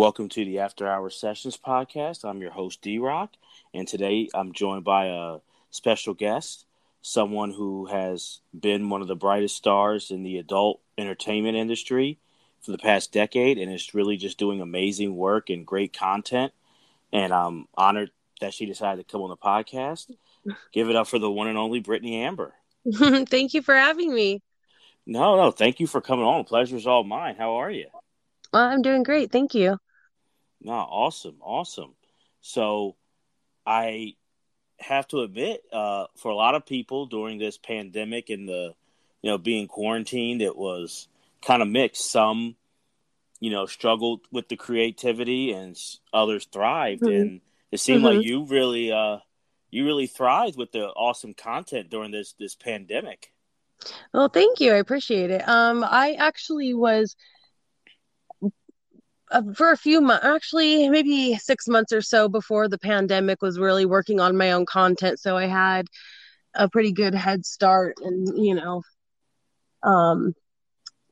Welcome to the After Hours Sessions podcast. I'm your host, D Rock, and today I'm joined by a special guest, someone who has been one of the brightest stars in the adult entertainment industry for the past decade and is really just doing amazing work and great content. And I'm honored that she decided to come on the podcast. Give it up for the one and only Britney Amber. Thank you for having me. No, no, thank you for coming on. Pleasure's all mine. How are you? Well, I'm doing great. Thank you. No, awesome, awesome. So, I have to admit, uh, for a lot of people during this pandemic and the, you know, being quarantined, it was kind of mixed. Some, you know, struggled with the creativity, and others thrived. Mm-hmm. And it seemed mm-hmm. like you really, uh, you really thrived with the awesome content during this this pandemic. Well, thank you. I appreciate it. Um, I actually was uh, for a few months, actually, maybe six months or so before the pandemic, was really working on my own content. So I had a pretty good head start and, you know, um,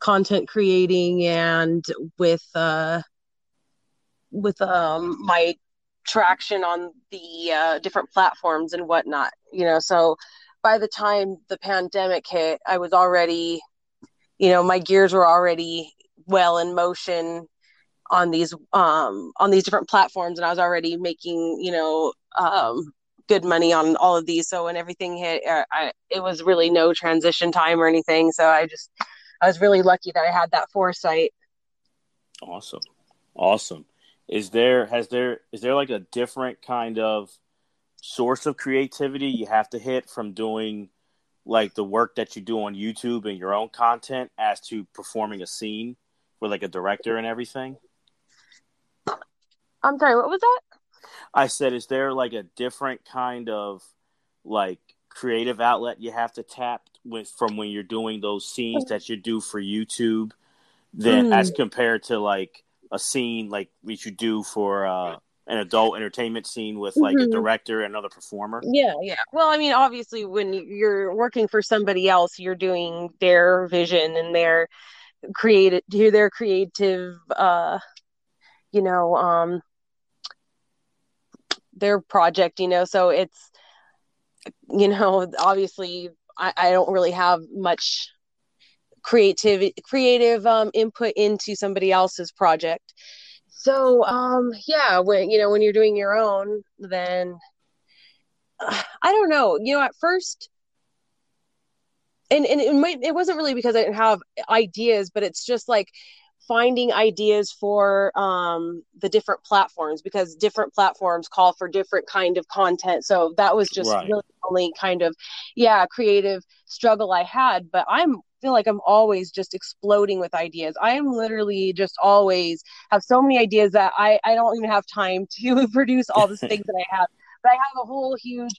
content creating and with, uh, with, um, my traction on the, uh, different platforms and whatnot, you know, so by the time the pandemic hit, I was already, you know, my gears were already well in motion on these um on these different platforms and I was already making you know um good money on all of these. So when everything hit uh, I, it was really no transition time or anything. So I just I was really lucky that I had that foresight. Awesome. Awesome. Is there has there is there like a different kind of source of creativity you have to hit from doing like the work that you do on YouTube and your own content as to performing a scene with like a director and everything I'm sorry, what was that? I said, is there like a different kind of like creative outlet you have to tap with from when you're doing those scenes that you do for YouTube than mm. as compared to like a scene like what you do for uh, an adult entertainment scene with like mm-hmm. a director and another performer? Yeah, yeah. Well, I mean, obviously, when you're working for somebody else, you're doing their vision and their creative, their creative, uh, you know, um, their project, you know, so it's, you know, obviously I, I don't really have much creative creative um, input into somebody else's project. So um, yeah, when you know when you're doing your own, then uh, I don't know. You know, at first, and and it, it wasn't really because I didn't have ideas, but it's just like finding ideas for um, the different platforms because different platforms call for different kind of content. So that was just right. really only kind of yeah creative struggle i had. But i'm feel like i'm always just exploding with ideas. I am literally just always have so many ideas that i i don't even have time to produce all the things that i have. But i have a whole huge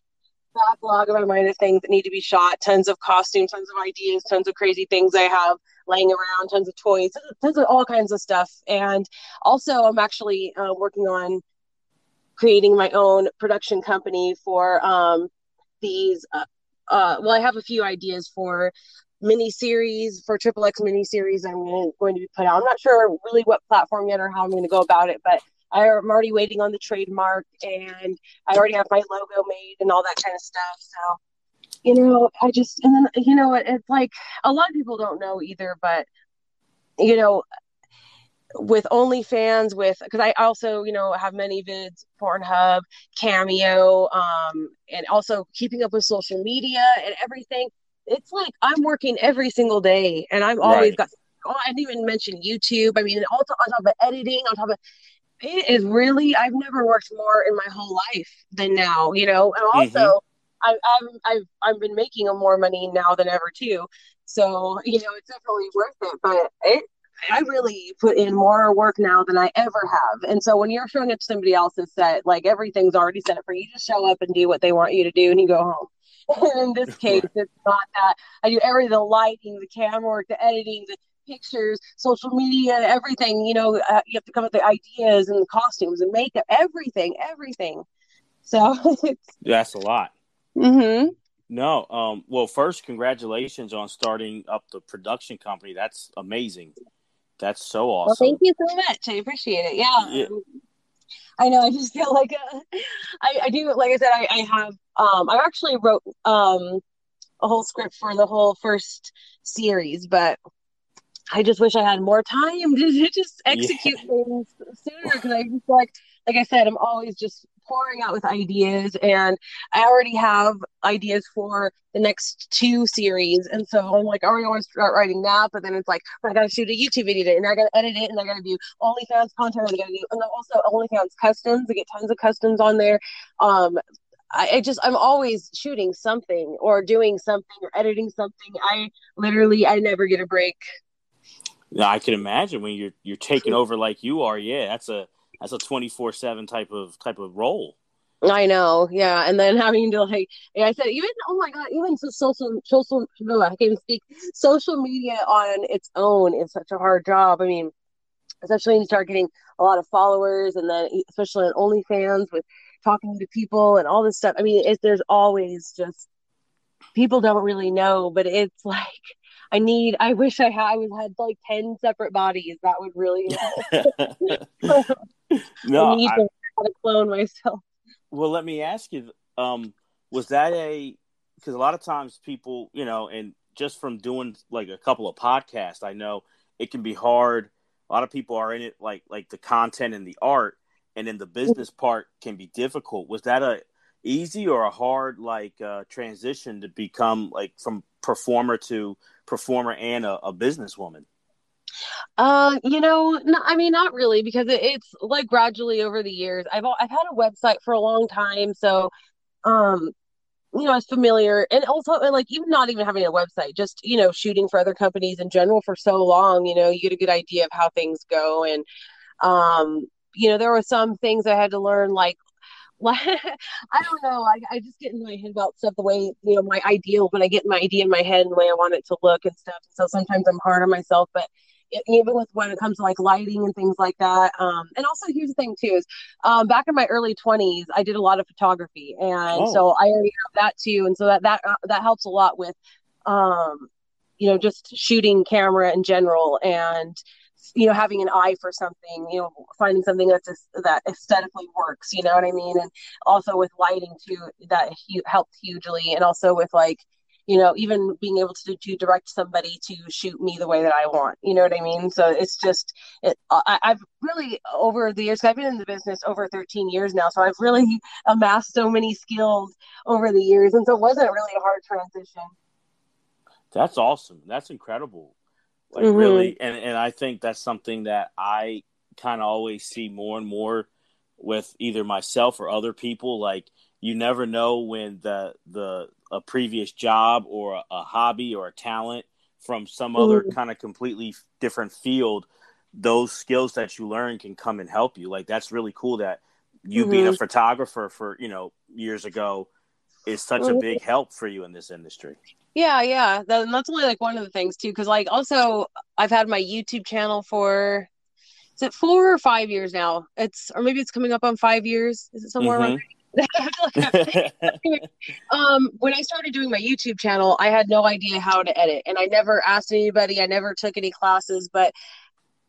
backlog of my mind of things that need to be shot tons of costumes tons of ideas tons of crazy things i have laying around, tons of toys, tons of all kinds of stuff. And also, I'm actually uh, working on creating my own production company for um, these. Uh, uh, well, I have a few ideas for mini series for triple x mini series i'm going to be put out i'm not sure really what platform yet or how i'm going to go about it but i'm already waiting on the trademark and i already have my logo made and all that kind of stuff so you know, I just, and then, you know, it's like a lot of people don't know either, but, you know, with OnlyFans, with, because I also, you know, have ManyVids, Pornhub, Cameo, um, and also keeping up with social media and everything. It's like I'm working every single day and I'm always right. got, oh, I didn't even mention YouTube. I mean, on top, on top of editing, on top of, it is really, I've never worked more in my whole life than now, you know, and also, mm-hmm I, have I've I've been making more money now than ever too. So you know, it's definitely worth it. But it, I really put in more work now than I ever have. And so when you're showing it to somebody else's set, like everything's already set up for you. You just show up and do what they want you to do, and you go home. And in this case, it's not that. I do everything: the lighting, the camera work, the editing, the pictures, social media, everything. You know, uh, you have to come up with the ideas and the costumes and makeup, everything, everything. So that's a lot. Mm-hmm. No, um, well, first, congratulations on starting up the production company. That's amazing. That's so awesome. Well, thank you so much. I appreciate it. Yeah. yeah. I know. I just feel like uh, I, I do. Like I said, I, I have. Um, I actually wrote um a whole script for the whole first series, but I just wish I had more time to just execute yeah. things sooner because I just like, like I said, I'm always just pouring out with ideas, and I already have ideas for the next two series, and so I'm like, I already want to start writing that, but then it's like, I got to shoot a YouTube video, and I got to edit it, and I got to do OnlyFans content, and I got to do, and then also OnlyFans customs. I get tons of customs on there. Um, I, I, just I'm always shooting something or doing something or editing something. I literally I never get a break. I can imagine when you're you're taking over like you are. Yeah, that's a that's a twenty four seven type of type of role. I know, yeah, and then having to like, yeah, I said even oh my god, even social social I can't speak. Social media on its own is such a hard job. I mean, especially when you start getting a lot of followers, and then especially on OnlyFans with talking to people and all this stuff. I mean, it, there's always just people don't really know, but it's like I need. I wish I had. I would had like ten separate bodies. That would really. no, I need I, to, to clone myself. Well, let me ask you. Um, was that a? Because a lot of times people, you know, and just from doing like a couple of podcasts, I know it can be hard. A lot of people are in it like like the content and the art, and then the business part can be difficult. Was that a easy or a hard like uh, transition to become like from performer to performer and a, a businesswoman? Uh, you know, no, I mean, not really, because it, it's like gradually over the years. I've I've had a website for a long time, so um, you know, I was familiar, and also like even not even having a website, just you know, shooting for other companies in general for so long. You know, you get a good idea of how things go, and um, you know, there were some things I had to learn, like, like I don't know, I, I just get in my head about stuff the way, you know, my ideal, when I get my idea in my head and the way I want it to look and stuff. So sometimes I'm hard on myself, but it, even with when it comes to like lighting and things like that. Um, and also here's the thing too is um, back in my early 20s, I did a lot of photography, and oh. so I already have that too, and so that that uh, that helps a lot with, um, you know, just shooting camera in general and you know having an eye for something you know finding something that's that aesthetically works you know what i mean? And also with lighting too that hu- helped hugely. And also with like you know even being able to, to direct somebody to shoot me the way that i want you know what i mean? So it's just it, uh, I, i've really over the years i've been in the business over 13 years now so i've really amassed so many skills over the years. And so it wasn't really a hard transition. That's awesome. That's incredible like mm-hmm. really and and i think that's something that i kind of always see more and more with either myself or other people like you never know when the the a previous job or a, a hobby or a talent from some mm-hmm. other kind of completely different field those skills that you learn can come and help you like that's really cool that you mm-hmm. being a mm-hmm. photographer for you know years ago is such mm-hmm. a big help for you in this industry yeah, yeah. That, that's only like one of the things too, because like also I've had my YouTube channel for is it four or five years now? It's or maybe it's coming up on five years. Is it somewhere mm-hmm. um, when I started doing my YouTube channel, I had no idea how to edit, and I never asked anybody. I never took any classes, but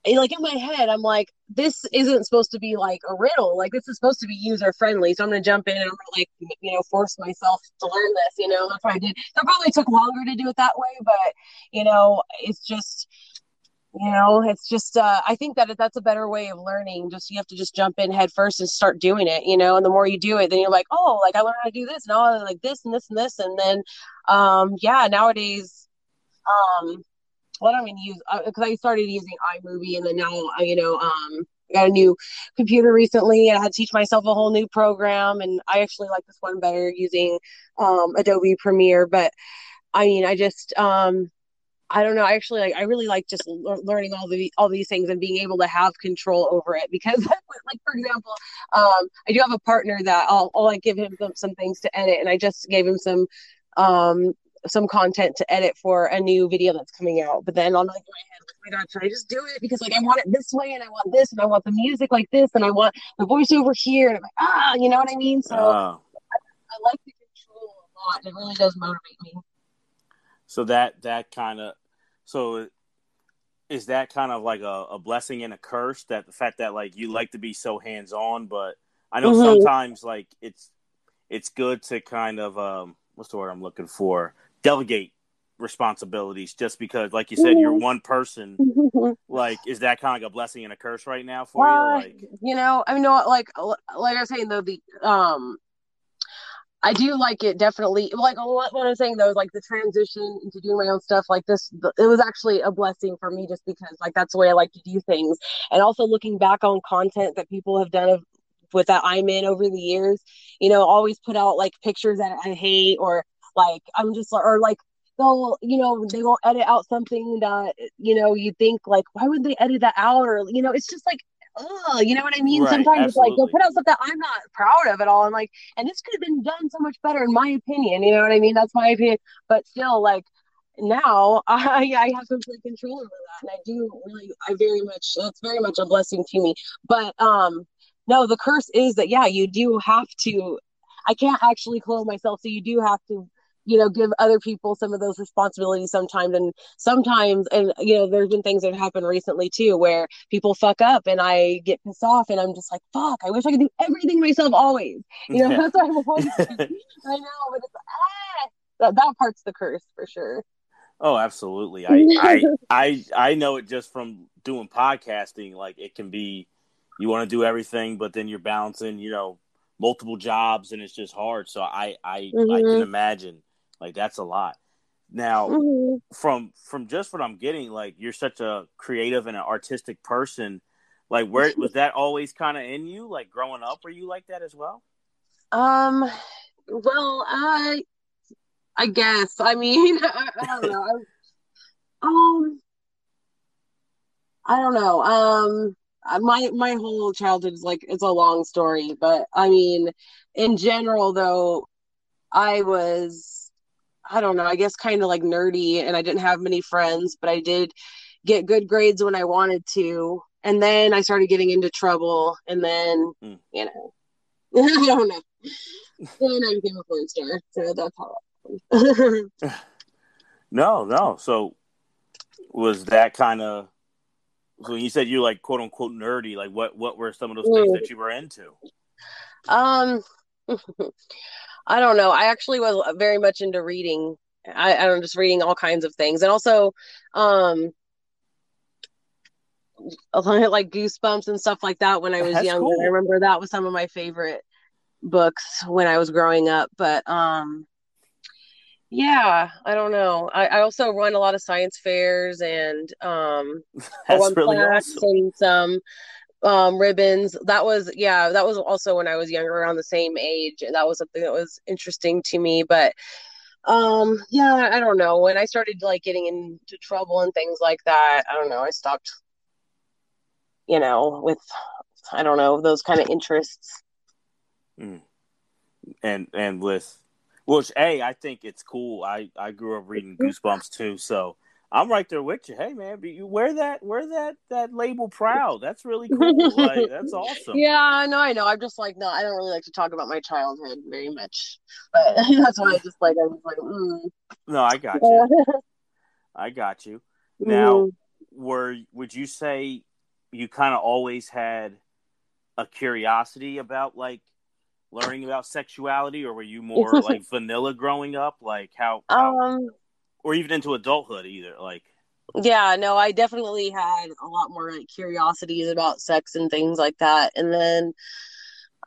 like in my head, I'm like, this isn't supposed to be like a riddle. Like this is supposed to be user friendly. So I'm gonna jump in and I'm gonna like, you know, force myself to learn this. You know, that's what I did. That probably took longer to do it that way, but you know, it's just, you know, it's just. uh I think that that's a better way of learning. Just you have to just jump in head first and start doing it. You know, and the more you do it, then you're like, oh, like I learned how to do this, and I like this and this and this, and then, um, yeah, nowadays, um what I'm going to use because uh, I started using iMovie and then now uh, you know um I got a new computer recently and I had to teach myself a whole new program and I actually like this one better using um, Adobe Premiere but I mean I just um I don't know. I actually like. I really like just learning all the all these things and being able to have control over it. Because, like for example, um, I do have a partner that I'll, I'll like give him some, some things to edit, and I just gave him some um some content to edit for a new video that's coming out. But then I'm like in my head, like, oh my god, should I just do it? Because like I want it this way and I want this and I want the music like this and I want the voiceover here and I'm like, ah, you know what I mean? So I, I, like the control a lot. It really does motivate me. So that that kind of so is that kind of like a, a, blessing and a curse that the fact that like you like to be so hands on, but I know mm-hmm. sometimes like it's it's good to kind of um what's the word I'm looking for delegate responsibilities just because like you said you're one person like is that kind of like a blessing and a curse right now for you like you know i mean no like like i was saying though the um I do like it definitely. Like what I'm saying though is like the transition into doing my own stuff like this. It was actually a blessing for me just because like that's the way I like to do things. And also looking back on content that people have done of, with that I'm in over the years, you know, always put out like pictures that I hate or like I'm just or like they'll you know they won't edit out something that you know you think like why would they edit that out or you know it's just like oh, you know what I mean? Right, Sometimes absolutely. it's like they'll put out stuff that I'm not proud of at all. I'm like, and this could have been done so much better in my opinion. You know what I mean? That's my opinion. But still, like now, I I have complete control over that, and I do really, I very much. That's very much a blessing to me. But um, no, the curse is that yeah, you do have to. I can't actually clothe myself, so you do have to you know give other people some of those responsibilities sometimes and sometimes and you know there's been things that have happened recently too where people fuck up and i get pissed off and i'm just like fuck i wish i could do everything myself always you know yeah. that's what i want to i know but it's ah, that, that part's the curse for sure oh absolutely I, I i i know it just from doing podcasting like it can be you want to do everything but then you're balancing you know multiple jobs and it's just hard so i i mm-hmm. i can mm-hmm. imagine like that's a lot. Now, mm-hmm. from from just what I'm getting, like you're such a creative and an artistic person. Like, where was that always kind of in you? Like growing up, were you like that as well? Um, well, I, I guess. I mean, I, I don't know. I, um, I don't know. Um, my my whole childhood is like it's a long story, but I mean, in general, though, I was I don't know, I guess kind of like nerdy and I didn't have many friends, but I did get good grades when I wanted to. And then I started getting into trouble and then, mm. you know, I don't know. then I became a porn star. So that's how No, no. So was that kind of so when you said you're like quote unquote nerdy, like what what were some of those things that mm. you were into? Um I don't know. I actually was very much into reading. I, I'm just reading all kinds of things, and also, um, like Goosebumps and stuff like that when I was That's younger. Cool. I remember that was some of my favorite books when I was growing up. But um, yeah, I don't know. I, I also run a lot of science fairs and um, That's really awesome. and some um, ribbons. That was yeah, that was also when I was younger, around the same age. And that was something that was interesting to me. But um, yeah, I don't know. When I started like getting into trouble and things like that, I don't know. I stopped, you know, with I don't know those kind of interests. Mm. And and with which, a I think it's cool. I I grew up reading Goosebumps too, so I'm right there with you. Hey man, you wear that wear that that label proud. That's really cool. like that's awesome. Yeah, no, I know. I'm just like no, I don't really like to talk about my childhood very much. But that's why I just like I was like, mm. no, I got you. I got you. Now, mm. were would you say you kind of always had a curiosity about like learning about sexuality, or were you more like vanilla growing up? Like how? how... Um or even into adulthood either like. Yeah no i definitely had a lot more like curiosities about sex and things like that. And then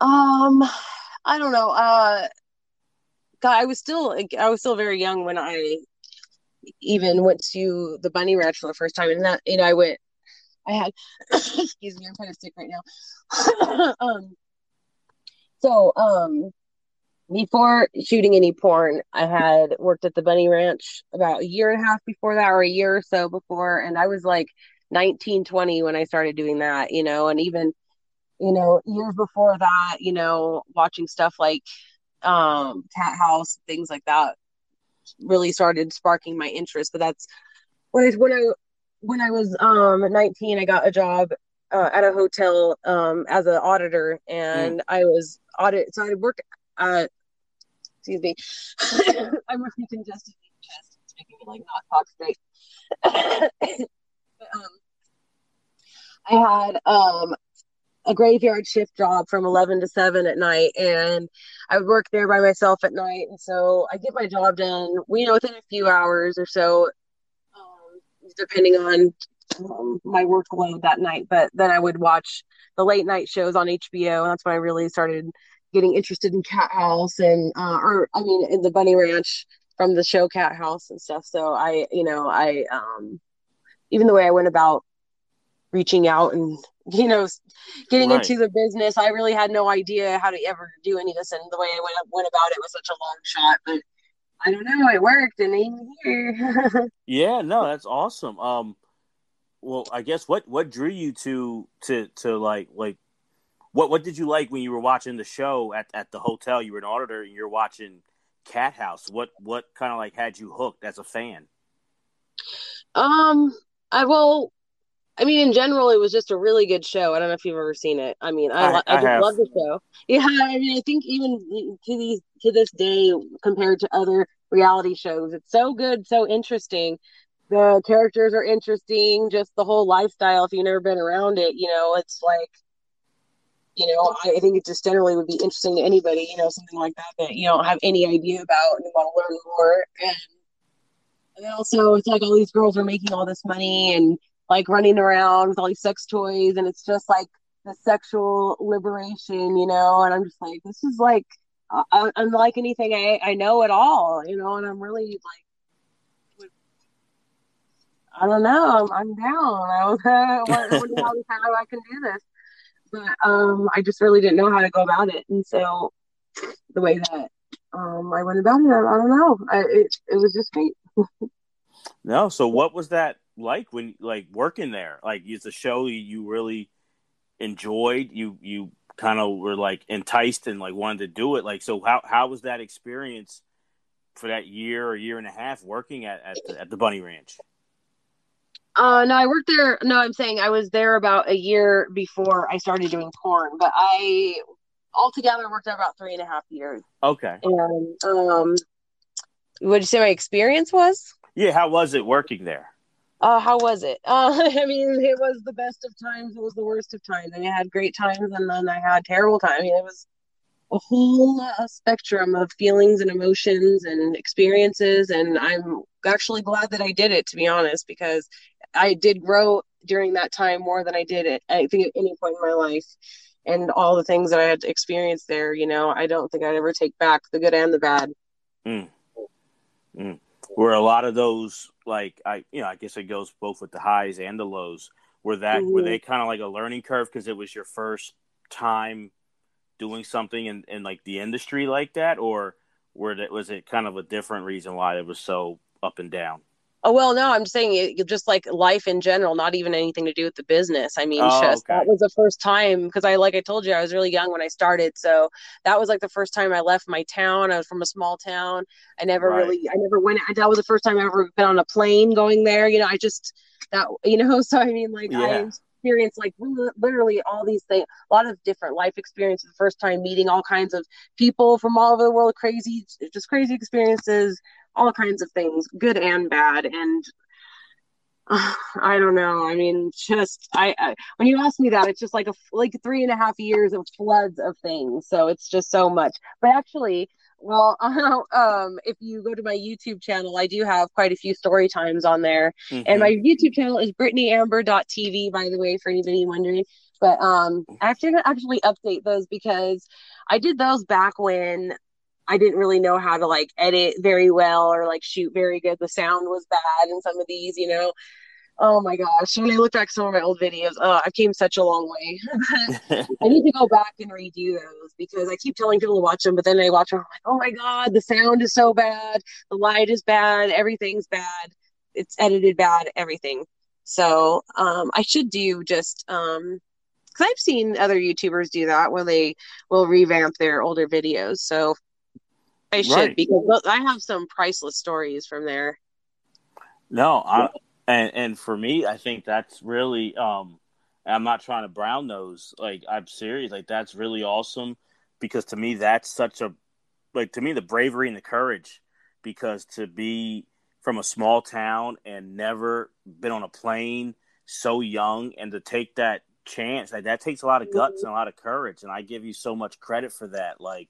um i don't know uh God, i was still i was still very young when i even went to the bunny ranch for the first time. And that you know i went i had excuse me i'm kind of sick right now. Um so um before shooting any porn, I had worked at the Bunny Ranch about a year and a half before that, or a year or so before. And I was like 19, 20 when I started doing that, you know, and even, you know, years before that, you know, watching stuff like um, Cathouse, things like that really started sparking my interest. But that's when I, when I, when I was um, 19, I got a job uh, at a hotel um, as an auditor, and mm. I was audit. So I worked uh, excuse me, I'm really congested in the chest. It's making me like not talk straight. Um, I had um, a graveyard shift job from 11 to 7 at night and i would work there by myself at night and so i get my job done you know within a few hours or so um, depending on um, my workload that night but then i would watch the late night shows on hbo and that's when i really started getting interested in Cathouse and uh, or i mean in the bunny ranch from the show cat house and stuff. So i you know i um even the way i went about reaching out and you know getting right. into the business i really had no idea how to ever do any of this. And the way i went, went about it was such a long shot but i don't know it worked and i'm here. Yeah no that's awesome. Um well i guess what what drew you to to to like like what what did you like when you were watching the show at, at the hotel you were an auditor and you're watching Cathouse what what kind of like had you hooked as a fan um i well I mean, in general, it was just a really good show. I don't know if you've ever seen it. I mean, I, I, I just love the show. Yeah, I mean, I think even to these to this day, compared to other reality shows, it's so good, so interesting. The characters are interesting. Just the whole lifestyle. If you've never been around it, you know, it's like, you know, I, think it just generally would be interesting to anybody. You know, something like that that you don't have any idea about and you want to learn more. And and then also, it's like all these girls are making all this money and like running around with all these sex toys and it's just like the sexual liberation you know and i'm just like this is like uh, unlike anything I, I know at all you know and i'm really like i don't know i'm, I'm down i wonder how, how i can do this but um i just really didn't know how to go about it and so the way that um i went about it i, I don't know I, it, it was just great no so what was that like when like working there? Like it's a show you really enjoyed. You you kind of were like enticed and like wanted to do it. Like so, how how was that experience for that year or year and a half working at at the, at the Bunny Ranch? Uh, no, I worked there. No, I'm saying I was there about a year before I started doing porn, but I altogether worked there about three and a half years. Okay. And um, what did you say my experience was? Yeah, how was it working there? uh, how was it? Uh, I mean, it was the best of times. It was the worst of times. I, mean, I had great times, and then I had terrible times. I mean, it was a whole uh, spectrum of feelings and emotions and experiences. And I'm actually glad that I did it, to be honest, because I did grow during that time more than I did at I think at any point in my life. And all the things that I had experienced there, you know, I don't think I'd ever take back the good and the bad. Mm. Mm where a lot of those like I you know I guess it goes both with the highs and the lows. Were that mm-hmm. were they kind of like a learning curve because it was your first time doing something in, in like the industry like that, or were that was it kind of a different reason why it was so up and down? Oh well, no, I'm saying it just like life in general, not even anything to do with the business. I mean, oh, just okay. that was the first time because I, like I told you, I was really young when I started, so that was like the first time I left my town. I was from a small town. I never right. really, I never went. That was the first time I ever been on a plane going there. You know, I just that you know. So I mean, like yeah. I experienced like literally all these things, a lot of different life experiences. The first time meeting all kinds of people from all over the world, crazy, just crazy experiences all kinds of things, good and bad. And uh, I don't know. I mean, just I, I, when you ask me that, it's just like a like three and a half years of floods of things. So it's just so much. But actually, well, um, if you go to my YouTube channel, I do have quite a few story times on there. Mm-hmm. And my YouTube channel is BritneyAmber.tv, by the way, for anybody wondering. But um, I have to actually update those because I did those back when I didn't really know how to like edit very well or like shoot very good. The sound was bad in some of these, you know. Oh my gosh. When I look back some of my old videos, oh, I came such a long way. I need to go back and redo those because I keep telling people to watch them, but then I watch them, I'm like, oh my God, the sound is so bad. The light is bad. Everything's bad. It's edited bad, everything. So um, I should do just um, because I've seen other YouTubers do that where they will revamp their older videos. So I should right. because I have some priceless stories from there. No, I, and and for me, I think that's really. um I'm not trying to brown nose. Like I'm serious. Like that's really awesome because to me, that's such a like to me the bravery and the courage because to be from a small town and never been on a plane, so young and to take that chance like that takes a lot of guts and a lot of courage and i give you so much credit for that like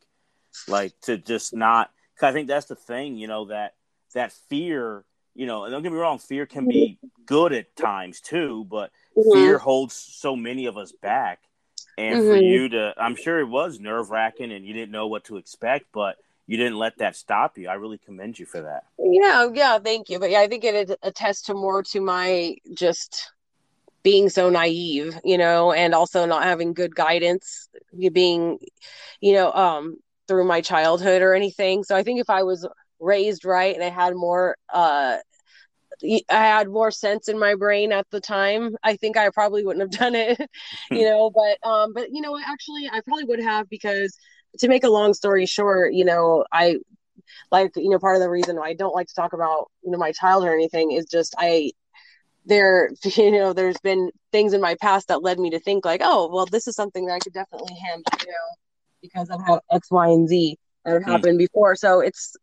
like to just not cause i think that's the thing you know that that fear you know don't get me wrong fear can be good at times too but mm-hmm. fear holds so many of us back and mm-hmm. for you to i'm sure it was nerve-wracking and you didn't know what to expect but you didn't let that stop you i really commend you for that yeah yeah thank you but yeah i think it attests to more to my just being so naive, you know, and also not having good guidance, being, you know, um, through my childhood or anything. So I think if I was raised right and I had more, uh, I had more sense in my brain at the time. I think I probably wouldn't have done it, you know. But um, but you know, actually, I probably would have because to make a long story short, you know, I like you know part of the reason why I don't like to talk about you know my child or anything is just I there you know there's been things in my past that led me to think like oh well this is something that i could definitely handle you know because of how x y and z that mm. happened before so it's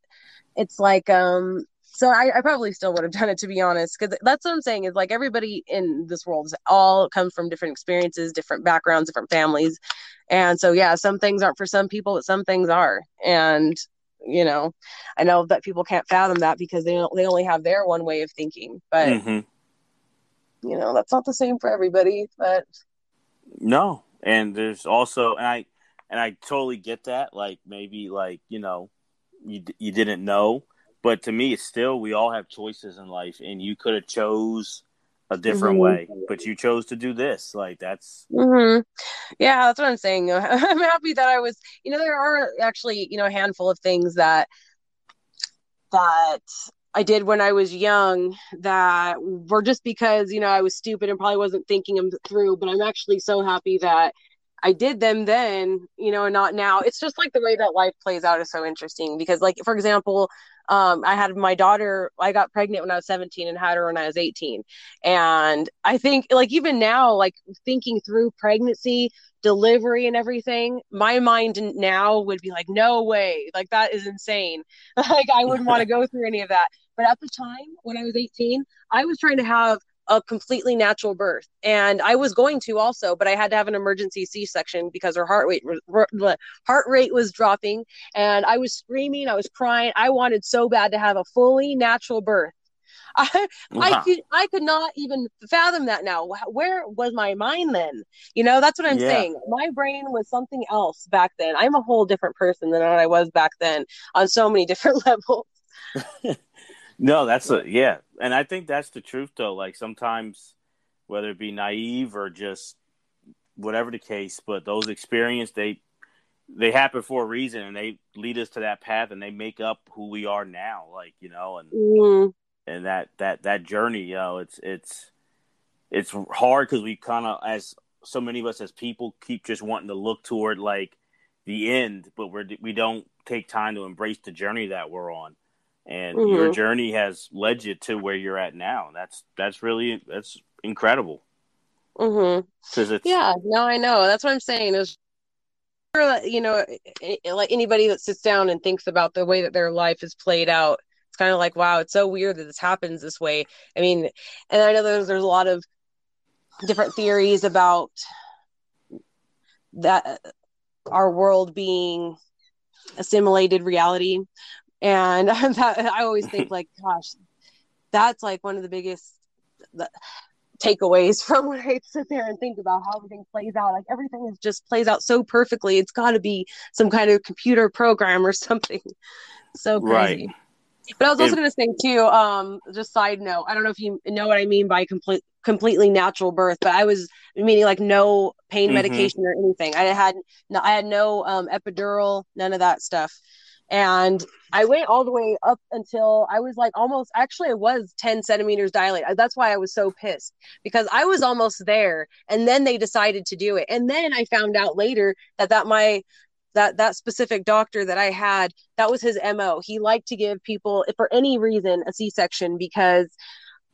it's like um so I, I probably still would have done it to be honest because that's what i'm saying is like everybody in this world is all comes from different experiences different backgrounds different families. And so yeah some things aren't for some people but some things are. And you know i know that people can't fathom that because they don't, they only have their one way of thinking but mm-hmm. you know that's not the same for everybody but no. And there's also and i and i totally get that like maybe like you know you you didn't know but to me it's still we all have choices in life and you could have chose a different mm-hmm. way but you chose to do this like that's mm-hmm. yeah that's what i'm saying i'm happy that i was you know there are actually you know a handful of things that that I did when I was young that were just because, you know, I was stupid and probably wasn't thinking them through. But I'm actually so happy that I did them then, you know, not now. It's just like the way that life plays out is so interesting because, like, for example, um, I had my daughter, I got pregnant when I was 17 and had her when I was 18. And I think, like, even now, like, thinking through pregnancy, delivery, and everything, my mind now would be like, no way. Like, that is insane. like, I wouldn't want to go through any of that. But at the time when I was 18, I was trying to have a completely natural birth and i was going to also but i had to have an emergency c-section because her heart rate heart rate was dropping and i was screaming i was crying i wanted so bad to have a fully natural birth I, wow. I could I could not even fathom that now. Where was my mind then? You know, that's what I'm yeah. saying. My brain was something else back then. I'm a whole different person than I was back then on so many different levels. No, that's a yeah and I think that's the truth though. Like sometimes, whether it be naive or just whatever the case, but those experiences they they happen for a reason and they lead us to that path and they make up who we are now. Like you know, and mm. and that that that journey, you know, it's it's it's hard because we kind of as so many of us as people keep just wanting to look toward like the end, but we're we don't take time to embrace the journey that we're on and mm-hmm. your journey has led you to where you're at now. That's that's really that's incredible. Mm-hmm. It's yeah, no, I know. That's what I'm saying. Is you know, like anybody that sits down and thinks about the way that their life is played out, it's kind of like, wow, it's so weird that this happens this way. I mean, and I know there's there's a lot of different theories about that our world being assimilated reality and that, I always think like, gosh, that's like one of the biggest the, takeaways from when I sit there and think about how everything plays out. Like everything is just plays out so perfectly. It's got to be some kind of computer program or something. So crazy. Right. But I was also going to say too, um, just side note. I don't know if you know what I mean by complete, completely natural birth, but I was meaning like no pain mm-hmm. medication or anything. I had no, I had no um, epidural, none of that stuff and I went all the way up until I was like almost actually I was 10 centimeters dilated. That's why I was so pissed because I was almost there and then they decided to do it. And then I found out later that that my that that specific doctor that I had that was his MO. He liked to give people for any reason a C-section because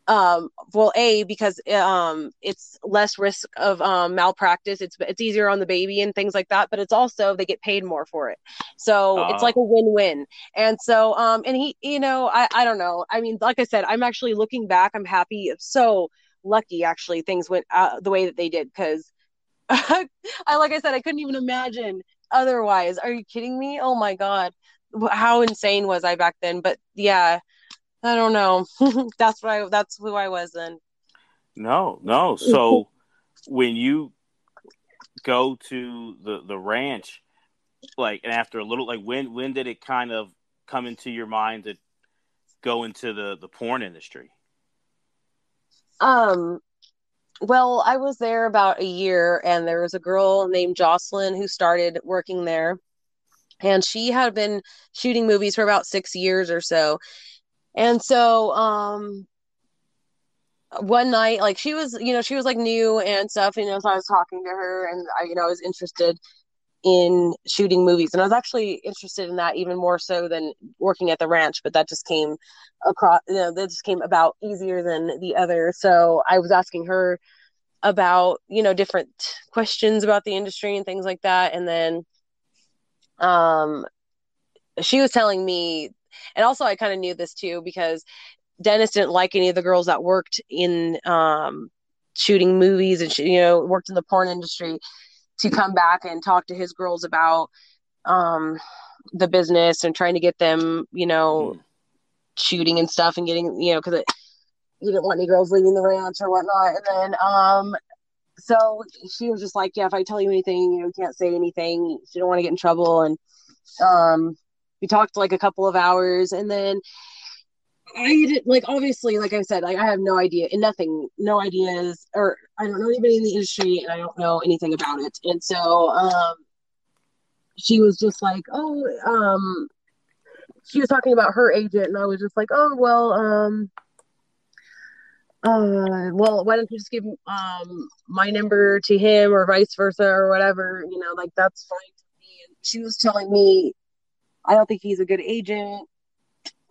um well a because um it's less risk of um malpractice. It's it's easier on the baby and things like that but it's also they get paid more for it. So uh, it's like a win-win. And so um and he you know i i don't know. I mean like i said i'm actually looking back i'm happy. So lucky actually things went uh, the way that they did because I like I said I couldn't even imagine otherwise. Are you kidding me? Oh my god, how insane was I back then? But yeah, I don't know. that's what I. That's who I was then. No, no. So when you go to the the ranch, like, and after a little, like, when when did it kind of come into your mind to go into the the porn industry? Um, well, I was there about a year, and there was a girl named Jocelyn who started working there, and she had been shooting movies for about six years or so. And so, um, one night, like she was, you know, she was like new and stuff, you know, so I was talking to her, and I, you know, I was interested in shooting movies. And i was actually interested in that even more so than working at the ranch but that just came across you know that just came about easier than the other. So i was asking her about you know different questions about the industry and things like that. And then um she was telling me and also i kind of knew this too because dennis didn't like any of the girls that worked in um shooting movies and you know worked in the porn industry to come back and talk to his girls about um, the business and trying to get them, you know, mm. shooting and stuff and getting, you know, because he didn't want any girls leaving the ranch or whatnot. And then, um, so she was just like, yeah, if I tell you anything, you know, you can't say anything. She don't want to get in trouble. And um, we talked like a couple of hours, and then I did like obviously, like I said, like I have no idea and nothing, no ideas, or I don't know anybody in the industry and I don't know anything about it. And so um she was just like, Oh, um she was talking about her agent and I was just like, Oh well, um uh well why don't you just give um my number to him or vice versa or whatever, you know, like that's fine me. And she was telling me I don't think he's a good agent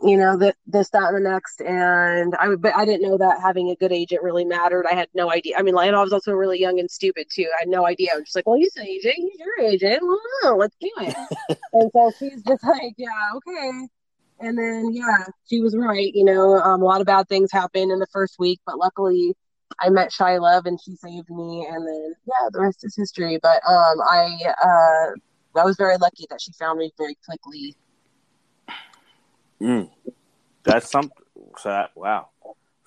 you know that this that and the next. And i but i didn't know that having a good agent really mattered. I had no idea. I mean like i was also really young and stupid too. I had no idea. I was just like well he's an agent. He's your agent. Well let's do it. And so she's just like yeah okay. And then yeah she was right. You know um, a lot of bad things happened in the first week but luckily i met shy love and she saved me. And then yeah the rest is history. But um i uh i was very lucky that she found me very quickly Mm. That's something. So that, wow.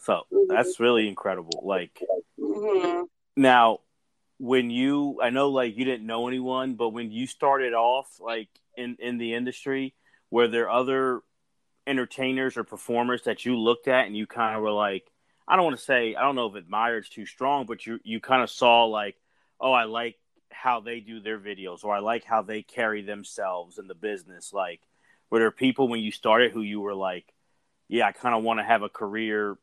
So that's really incredible. Like mm-hmm. now, when you, I know like you didn't know anyone, but when you started off like in in the industry, were there other entertainers or performers that you looked at and you kind of were like, I don't want to say, I don't know if admired's too strong, but you you kind of saw like, oh, I like how they do their videos, or I like how they carry themselves in the business, like were there people when you started who you were like, yeah, I kind of want to have a career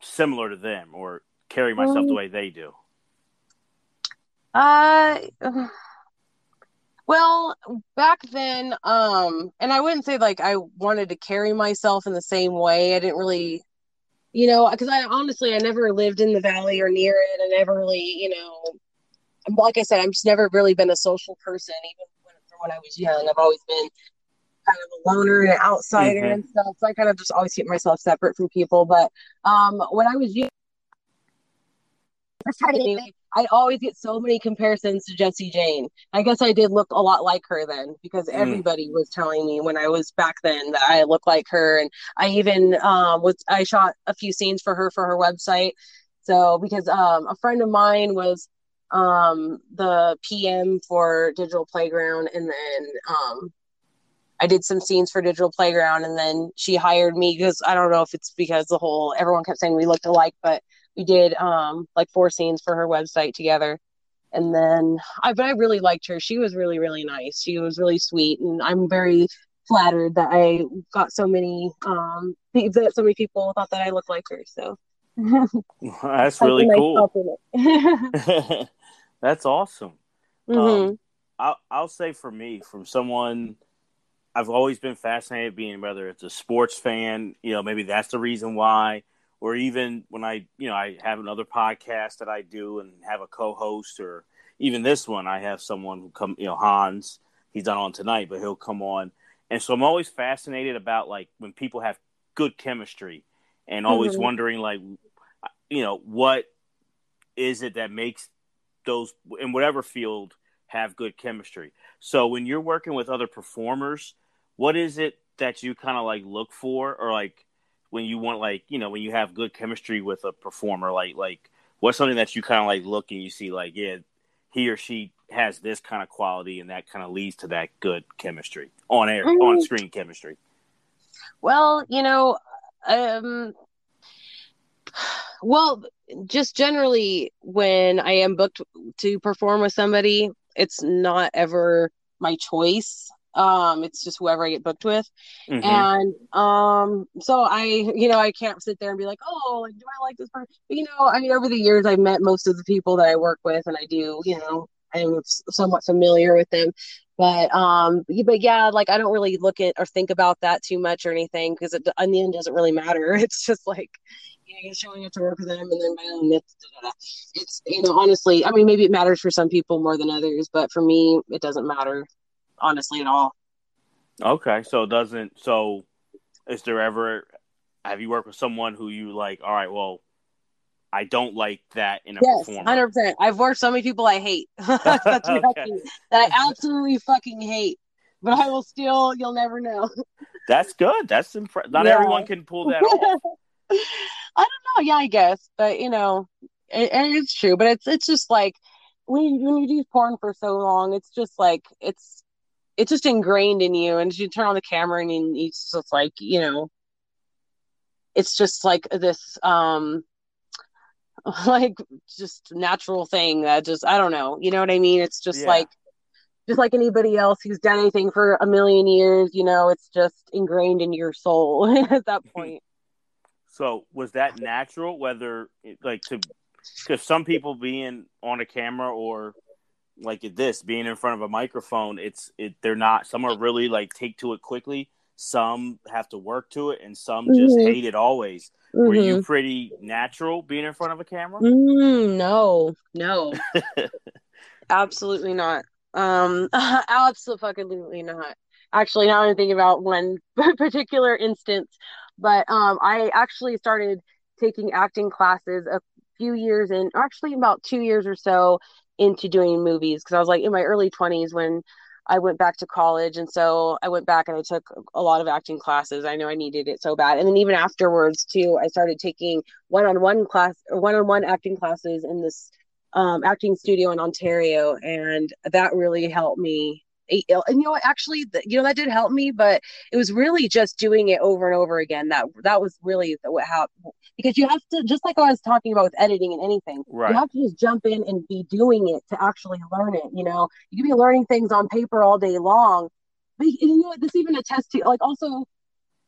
similar to them or carry myself the way they do? Uh, well, back then, um, and I wouldn't say like I wanted to carry myself in the same way. I didn't really, you know, because I honestly I never lived in the valley or near it. I never really, you know, like I said, I've just never really been a social person, even when, when I was young. I've always been kind of a loner and an outsider mm-hmm. and stuff. So I kind of just always keep myself separate from people. But um, when I was young, I always get so many comparisons to Jesse Jane. I guess I did look a lot like her then because mm. everybody was telling me when I was back then that I look like her, and I even um, was I shot a few scenes for her for her website. So because um, a friend of mine was um, the PM for Digital Playground, and then um, I did some scenes for Digital Playground, and then she hired me because I don't know if it's because the whole everyone kept saying we looked alike, but we did um like four scenes for her website together. And then I but I really liked her. She was really really nice. She was really sweet, and I'm very flattered that I got so many um that so many people thought that I looked like her. So that's really cool. that's awesome. Mm-hmm. Um, I'll, I'll say for me, from someone I've always been fascinated being whether it's a sports fan, you know, maybe that's the reason why, or even when I, you know, I have another podcast that I do and have a co-host, or even this one, I have someone who come, you know, Hans, he's not on tonight, but he'll come on, and so I'm always fascinated about like when people have good chemistry, and always mm-hmm. wondering like, you know, what is it that makes those in whatever field have good chemistry? So when you're working with other performers, what is it that you kind of like look for or like when you want like, you know, when you have good chemistry with a performer like like what's something that you kind of like look and you see like, yeah, he or she has this kind of quality and that kind of leads to that good chemistry on air mm-hmm. on screen chemistry well you know um well just generally when i am booked to perform with somebody it's not ever my choice. Um it's just whoever i get booked with. Mm-hmm. and um so i you know i can't sit there and be like oh like do i like this person but, you know i mean over the years i've met most of the people that i work with and i do you know i'm somewhat familiar with them. But um but yeah like i don't really look at or think about that too much or anything because in the end doesn't really matter. It's just like you know, you're showing up to work with them and then boom, it's, it's you know honestly i mean maybe it matters for some people more than others but for me it doesn't matter honestly at all. Okay, so doesn't so is there ever have you worked with someone who you like? All right, well, I don't like that in a yes, performer. Hundred percent. I've worked so many people I hate that I absolutely fucking hate, but I will still. You'll never know. That's good. That's impressive. Not yeah. everyone can pull that off. I don't know. Yeah, I guess, but you know, it, it's true. But it's it's just like when you, when you do porn for so long, it's just like it's it's just ingrained in you and you turn on the camera and it's just like you know it's just like this um like just natural thing that just i don't know you know what i mean it's just yeah. like just like anybody else who's done anything for a million years you know it's just ingrained in your soul at that point so was that natural whether like to because some people being on a camera or like this being in front of a microphone it's it they're not some are really like take to it quickly some have to work to it and some mm-hmm. just hate it always mm-hmm. were you mm-hmm. pretty natural being in front of a camera mm, no no absolutely not um absolutely not actually now i'm thinking about one particular instance but um i actually started taking acting classes a few years in actually about two years or so into doing movies because I was like in my early 20s when I went back to college. And so I went back and I took a lot of acting classes. I know I needed it so bad. And then even afterwards, too, I started taking one on one class or one on one acting classes in this um, acting studio in Ontario. And that really helped me and you know actually you know that did help me but it was really just doing it over and over again that that was really what happened because you have to just like i was talking about with editing and anything right. you have to just jump in and be doing it to actually learn it you know you can be learning things on paper all day long but you know this even attests to like also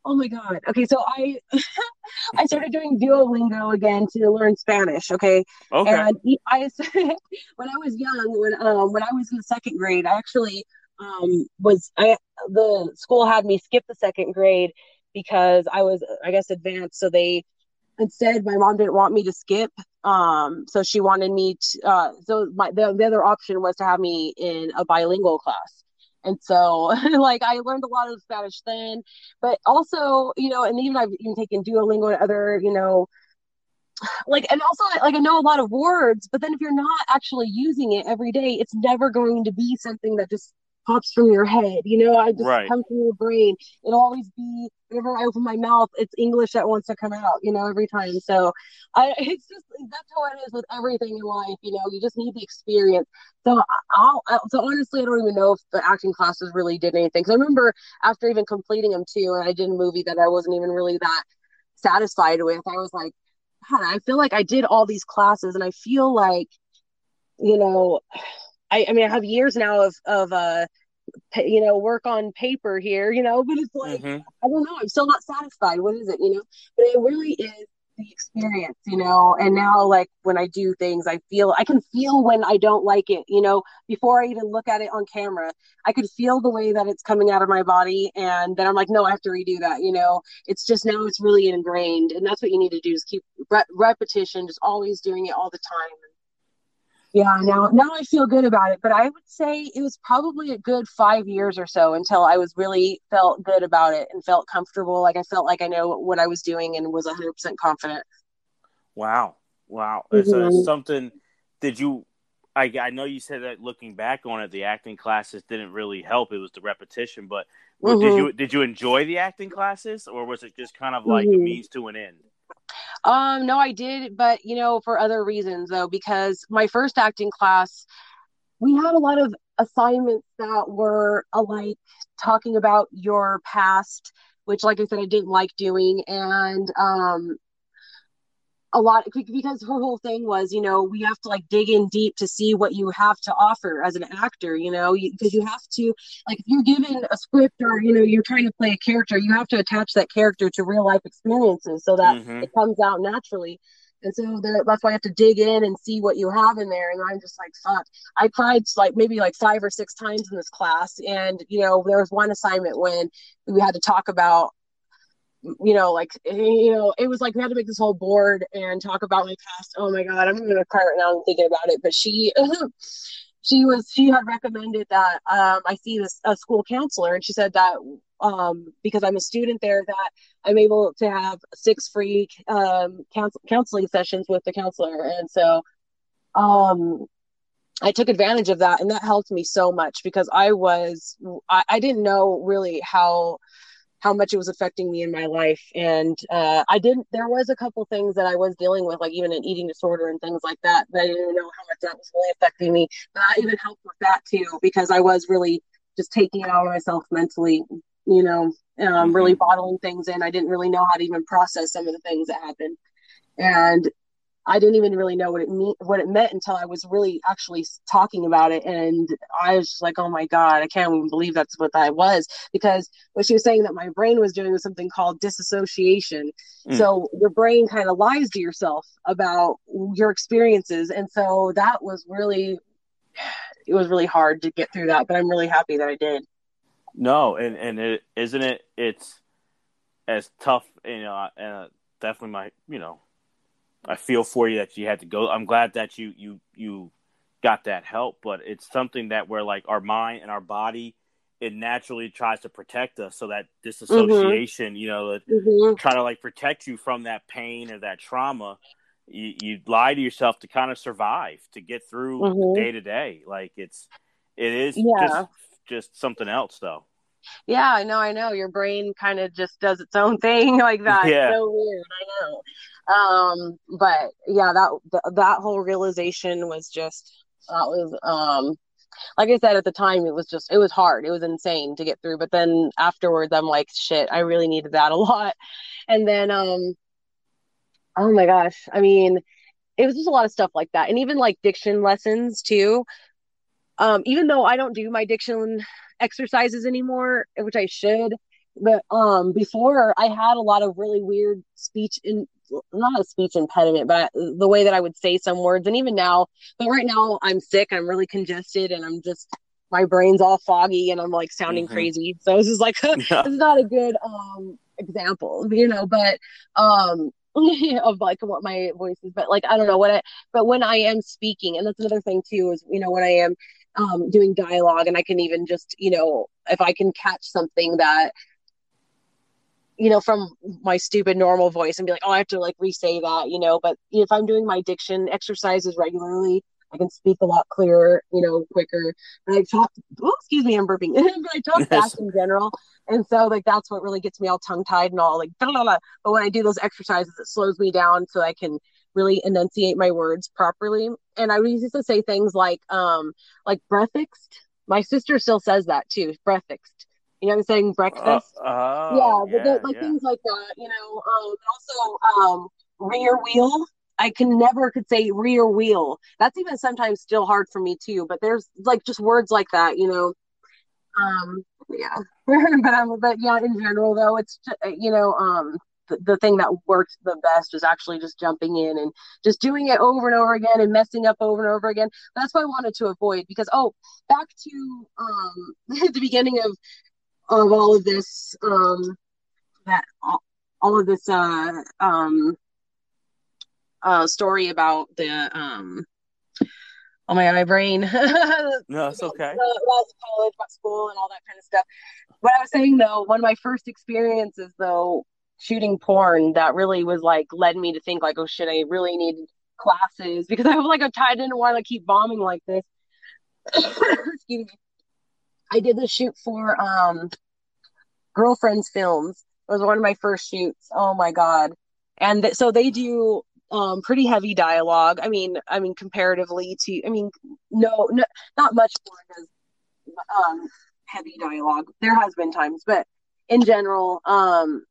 Oh my god. Okay, so I I started doing Duolingo again to learn Spanish. Okay. Okay. And I when I was young, when um when I was in the second grade, I actually um, was I the school had me skip the second grade because I was I guess advanced. So they instead my mom didn't want me to skip. Um, so she wanted me to. Uh, so my the, the other option was to have me in a bilingual class. And so, like, I learned a lot of Spanish then, but also, you know, and even I've even taken Duolingo and other, you know, like and also like i know a lot of words but then if you're not actually using it every day it's never going to be something that just pops from your head. You know, I just right. come from your brain. It'll always be whenever I open my mouth, it's English that wants to come out. You know, every time. So, I it's just that's how it is with everything in life. You know, you just need the experience. So I'll so honestly, I don't even know if the acting classes really did anything. Because I remember after even completing them too, and I did a movie that I wasn't even really that satisfied with. I was like, God, I feel like I did all these classes, and I feel like, you know I, I mean, I have years now of of uh, you know, work on paper here, you know, but it's like mm-hmm. I don't know. I'm still not satisfied. What is it, you know? But it really is the experience, you know. And now, like when I do things, I feel I can feel when I don't like it, you know. Before I even look at it on camera, I could feel the way that it's coming out of my body, and then I'm like, no, I have to redo that, you know. It's just now it's really ingrained, and that's what you need to do is keep re- repetition, just always doing it all the time yeah now now i feel good about it but i would say it was probably a good five years or so until i was really felt good about it and felt comfortable like i felt like i know what i was doing and was 100% confident wow Wow. Mm-hmm. So something. Did you? I I know you said that looking back on it, the acting classes didn't really help. It was the repetition. But mm-hmm. did you did you enjoy the acting classes, or was it just kind of like mm-hmm. a means to an end? Um, no, I did, but you know, for other reasons though, because my first acting class, we had a lot of assignments that were alike talking about your past, which, like I said, I didn't like doing, and um, a lot because her whole thing was you know we have to like dig in deep to see what you have to offer as an actor you know because you, you, have to like if you're given a script or you know you're trying to play a character you have to attach that character to real life experiences so that mm-hmm. it comes out naturally and so that's why I have to dig in and see what you have in there. And I'm just like, fuck. I cried like maybe like five or six times in this class. And, you know, there was one assignment when we had to talk about you know, like you know, it was like we had to make this whole board and talk about my past. Oh my god, I'm gonna cry right now. I'm thinking about it. But she, she was she had recommended that um, I see this a school counselor, and she said that um, because I'm a student there, that I'm able to have six free um, counsel- counseling sessions with the counselor, and so um, I took advantage of that, and that helped me so much because I was I, I didn't know really how how much it was affecting me in my life. And uh, I didn't, there was a couple things that I was dealing with, like even an eating disorder and things like that, that I didn't know how much that was really affecting me. But I even helped with that too, because I was really just taking it out of myself mentally, you know, um, mm-hmm. really bottling things in. I didn't really know how to even process some of the things that happened. And I didn't even really know what it mean what it meant until I was really actually talking about it, and I was just like, "Oh my god, I can't even believe that's what that was." Because what she was saying that my brain was doing was something called disassociation. Mm. So your brain kind of lies to yourself about your experiences, and so that was really, it was really hard to get through that. But I'm really happy that I did. No, and and it isn't it. It's as tough, you know, and definitely my, you know I feel for you that you had to go. I'm glad that you you you got that help, but it's something that where like our mind and our body it naturally tries to protect us so that disassociation, mm-hmm. you know, mm-hmm. try to like protect you from that pain or that trauma. You, you lie to yourself to kind of survive, to get through day to day. Like it's, it is yeah. just, just something else though. Yeah, I know, I know. Your brain kind of just does its own thing like that. Yeah. It's so weird. I know. Um, but yeah, that that whole realization was just that was um like I said at the time, it was just it was hard. It was insane to get through. But then afterwards, I'm like, shit, I really needed that a lot. And then, um, oh my gosh, I mean, it was just a lot of stuff like that, and even like diction lessons too. Um, even though I don't do my diction exercises anymore, which I should, but um, before I had a lot of really weird speech in not a speech impediment, but the way that I would say some words. And even now, but right now I'm sick. I'm really congested and I'm just, my brain's all foggy and I'm like sounding mm-hmm. crazy. So this is like, yeah. is not a good um, example, you know, but um, of like what my voice is. But like, I don't know what I, but when I am speaking, and that's another thing too, is, you know, when I am um, doing dialogue and I can even just, you know, if I can catch something that you know, from my stupid normal voice and be like, oh, I have to like re-say that, you know. But if I'm doing my diction exercises regularly, I can speak a lot clearer, you know, quicker. And I talk, oh, excuse me, I'm burping, but I talk fast in general. And so, like, that's what really gets me all tongue tied and all like, blah, blah, blah. but when I do those exercises, it slows me down so I can really enunciate my words properly. And I used to say things like, um, like breathixed. My sister still says that too, breathixed you know, I'm saying breakfast. Uh, oh, yeah, yeah, like yeah. things like that. You know, um, also um, rear wheel. I can never could say rear wheel. That's even sometimes still hard for me too. But there's like just words like that. You know, um, yeah. but um, but yeah, in general though, it's you know, um, the, the thing that worked the best was actually just jumping in and just doing it over and over again and messing up over and over again. That's what I wanted to avoid because oh, back to um the beginning of of all of this um, that all, all of this uh, um, uh, story about the um, oh my god, my brain. no, it's okay. About college, about school, and all that kind of stuff. What I was saying though, one of my first experiences though shooting porn that really was like led me to think like, oh shit, I really need classes because I was like I didn't want to keep bombing like this. Excuse me. I did the shoot for um girlfriends films. It was one of my first shoots. Oh my god. And th- so they do um, pretty heavy dialogue. I mean, I mean, comparatively to, I mean, no, no not much more does um, heavy dialogue. There has been times, but in general, um,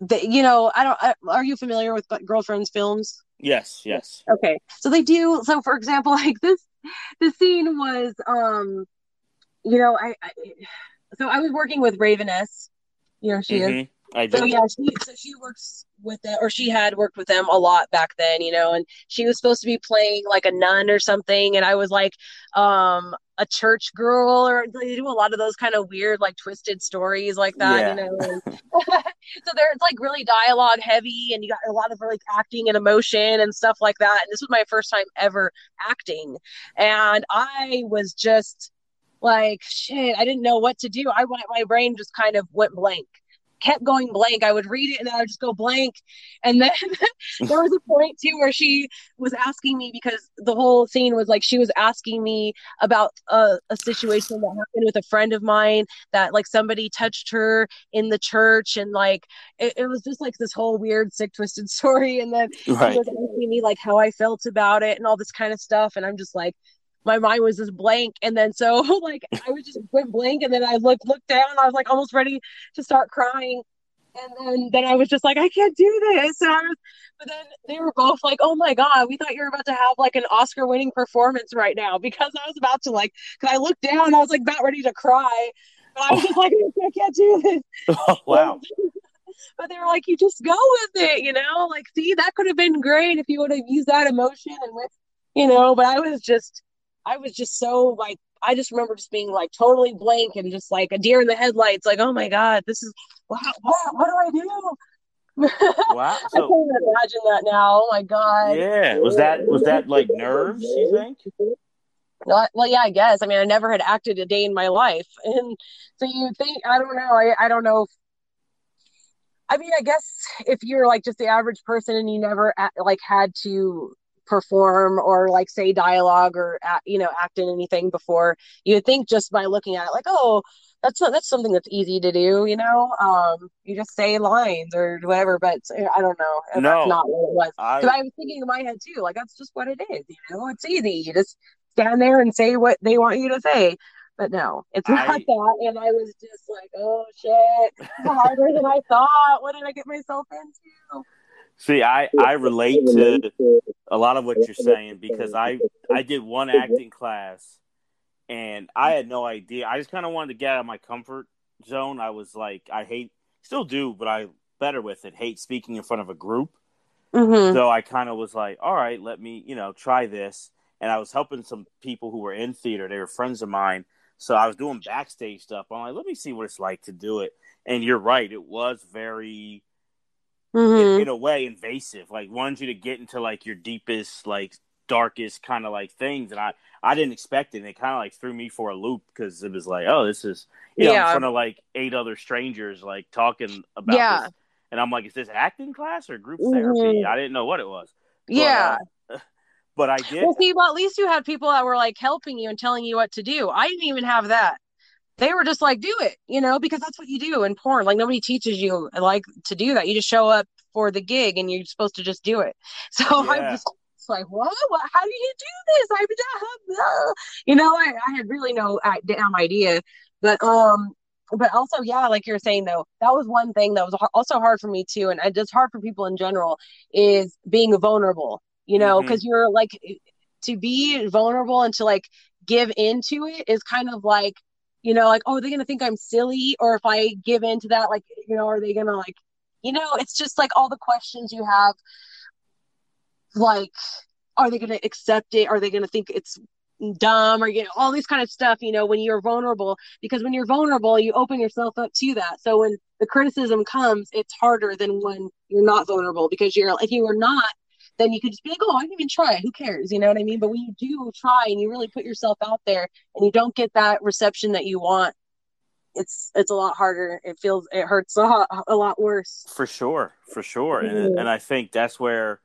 the, you know, I don't. I, are you familiar with girlfriends films? Yes, yes. Okay, so they do. So, for example, like this, the scene was, um, you know, I, I so I was working with Raveness. You know, she mm-hmm. is I do. So yeah, she so she works with them, or she had worked with them a lot back then, you know. And she was supposed to be playing like a nun or something, and I was like um a church girl, or they do a lot of those kind of weird, like twisted stories like that, yeah. you know. so there, it's like really dialogue heavy, and you got a lot of like acting and emotion and stuff like that. And this was my first time ever acting, and I was just like shit. I didn't know what to do. I went, my brain just kind of went blank kept going blank. I would read it and then I would just go blank. And then there was a point too where she was asking me because the whole scene was like she was asking me about a, a situation that happened with a friend of mine that like somebody touched her in the church and like it, it was just like this whole weird sick twisted story. And then right. she was asking me like how I felt about it and all this kind of stuff. And I'm just like, my mind was just blank. And then so like I was just went blank and then I looked looked down. I was like almost ready to start crying. And then then I was just like, I can't do this. And I was but then they were both like, Oh my god, we thought you were about to have like an Oscar winning performance right now because I was about to like because I looked down, I was like about ready to cry. But I was just like, I can't do this. Oh, wow. but they were like, you just go with it, you know? Like, see, that could have been great if you would have used that emotion and with you know, but I was just I was just so like I just remember just being like totally blank and just like a deer in the headlights, like, oh my god, this is wow, wow what do I do? Wow, so, I can't imagine that now. Oh my god. Yeah, was that was that like nerves? You think? Well, yeah, I guess. I mean, I never had acted a day in my life, and so you think I don't know. I I don't know. If, I mean, I guess if you're like just the average person and you never like had to perform or like say dialogue or act, you know act in anything before you would think just by looking at it like oh that's not that's something that's easy to do you know? Um you just say lines or whatever but i don't know. No, that's not what it was. Because I, I was thinking in my head too like that's just what it is you know? It's easy. You just stand there and say what they want you to say. But no, it's not I, that. And I was just like, oh shit, it's harder than I thought. What did I get myself into? See, I I relate to a lot of what you're saying because I I did one acting class and I had no idea. I just kind of wanted to get out of my comfort zone. I was like, I hate, still do, but I better with it. Hate speaking in front of a group. Mm-hmm. So I kind of was like, all right, let me, you know, try this. And I was helping some people who were in theater. They were friends of mine. So I was doing backstage stuff. I'm like, let me see what it's like to do it. And you're right, it was very mm-hmm. in, in, a way invasive. Like wanted you to get into like your deepest, like darkest kind of like things, and I I didn't expect it. And it kind of like threw me for a loop because it was like, oh, this is you know, yeah. in front of like eight other strangers, like talking about yeah. this. And I'm like, is this acting class or group therapy? Mm-hmm. I didn't know what it was. But, yeah. Uh, but I did. Well, see, well, at least you had people that were like helping you and telling you what to do. I didn't even have that they were just like, do it, you know, because that's what you do in porn. Like nobody teaches you like to do that. You just show up for the gig and you're supposed to just do it. So yeah. I'm just like, what? what? How do you do this? I, you know, I, I had really no damn idea. But um, but also, yeah, like you're saying though, that was one thing that was also hard for me too, and it's hard for people in general is being vulnerable. You know, because mm-hmm. you're like to be vulnerable and to like give into it is kind of like you know, like, oh, are they gonna think I'm silly? Or if I give in to that, like, you know, are they gonna like, you know, it's just like all the questions you have, like, are they gonna accept it? Are they gonna think it's dumb or you know all these kind of stuff you know when you're vulnerable because when you're vulnerable you open yourself up to that so when the criticism comes it's harder than when you're not vulnerable because you're if you are not then you could just be like, oh, I didn't even try. Who cares? You know what I mean? But when you do try and you really put yourself out there and you don't get that reception that you want, it's it's a lot harder. It feels it hurts a lot, a lot worse. For sure, for sure, mm-hmm. and and I think that's where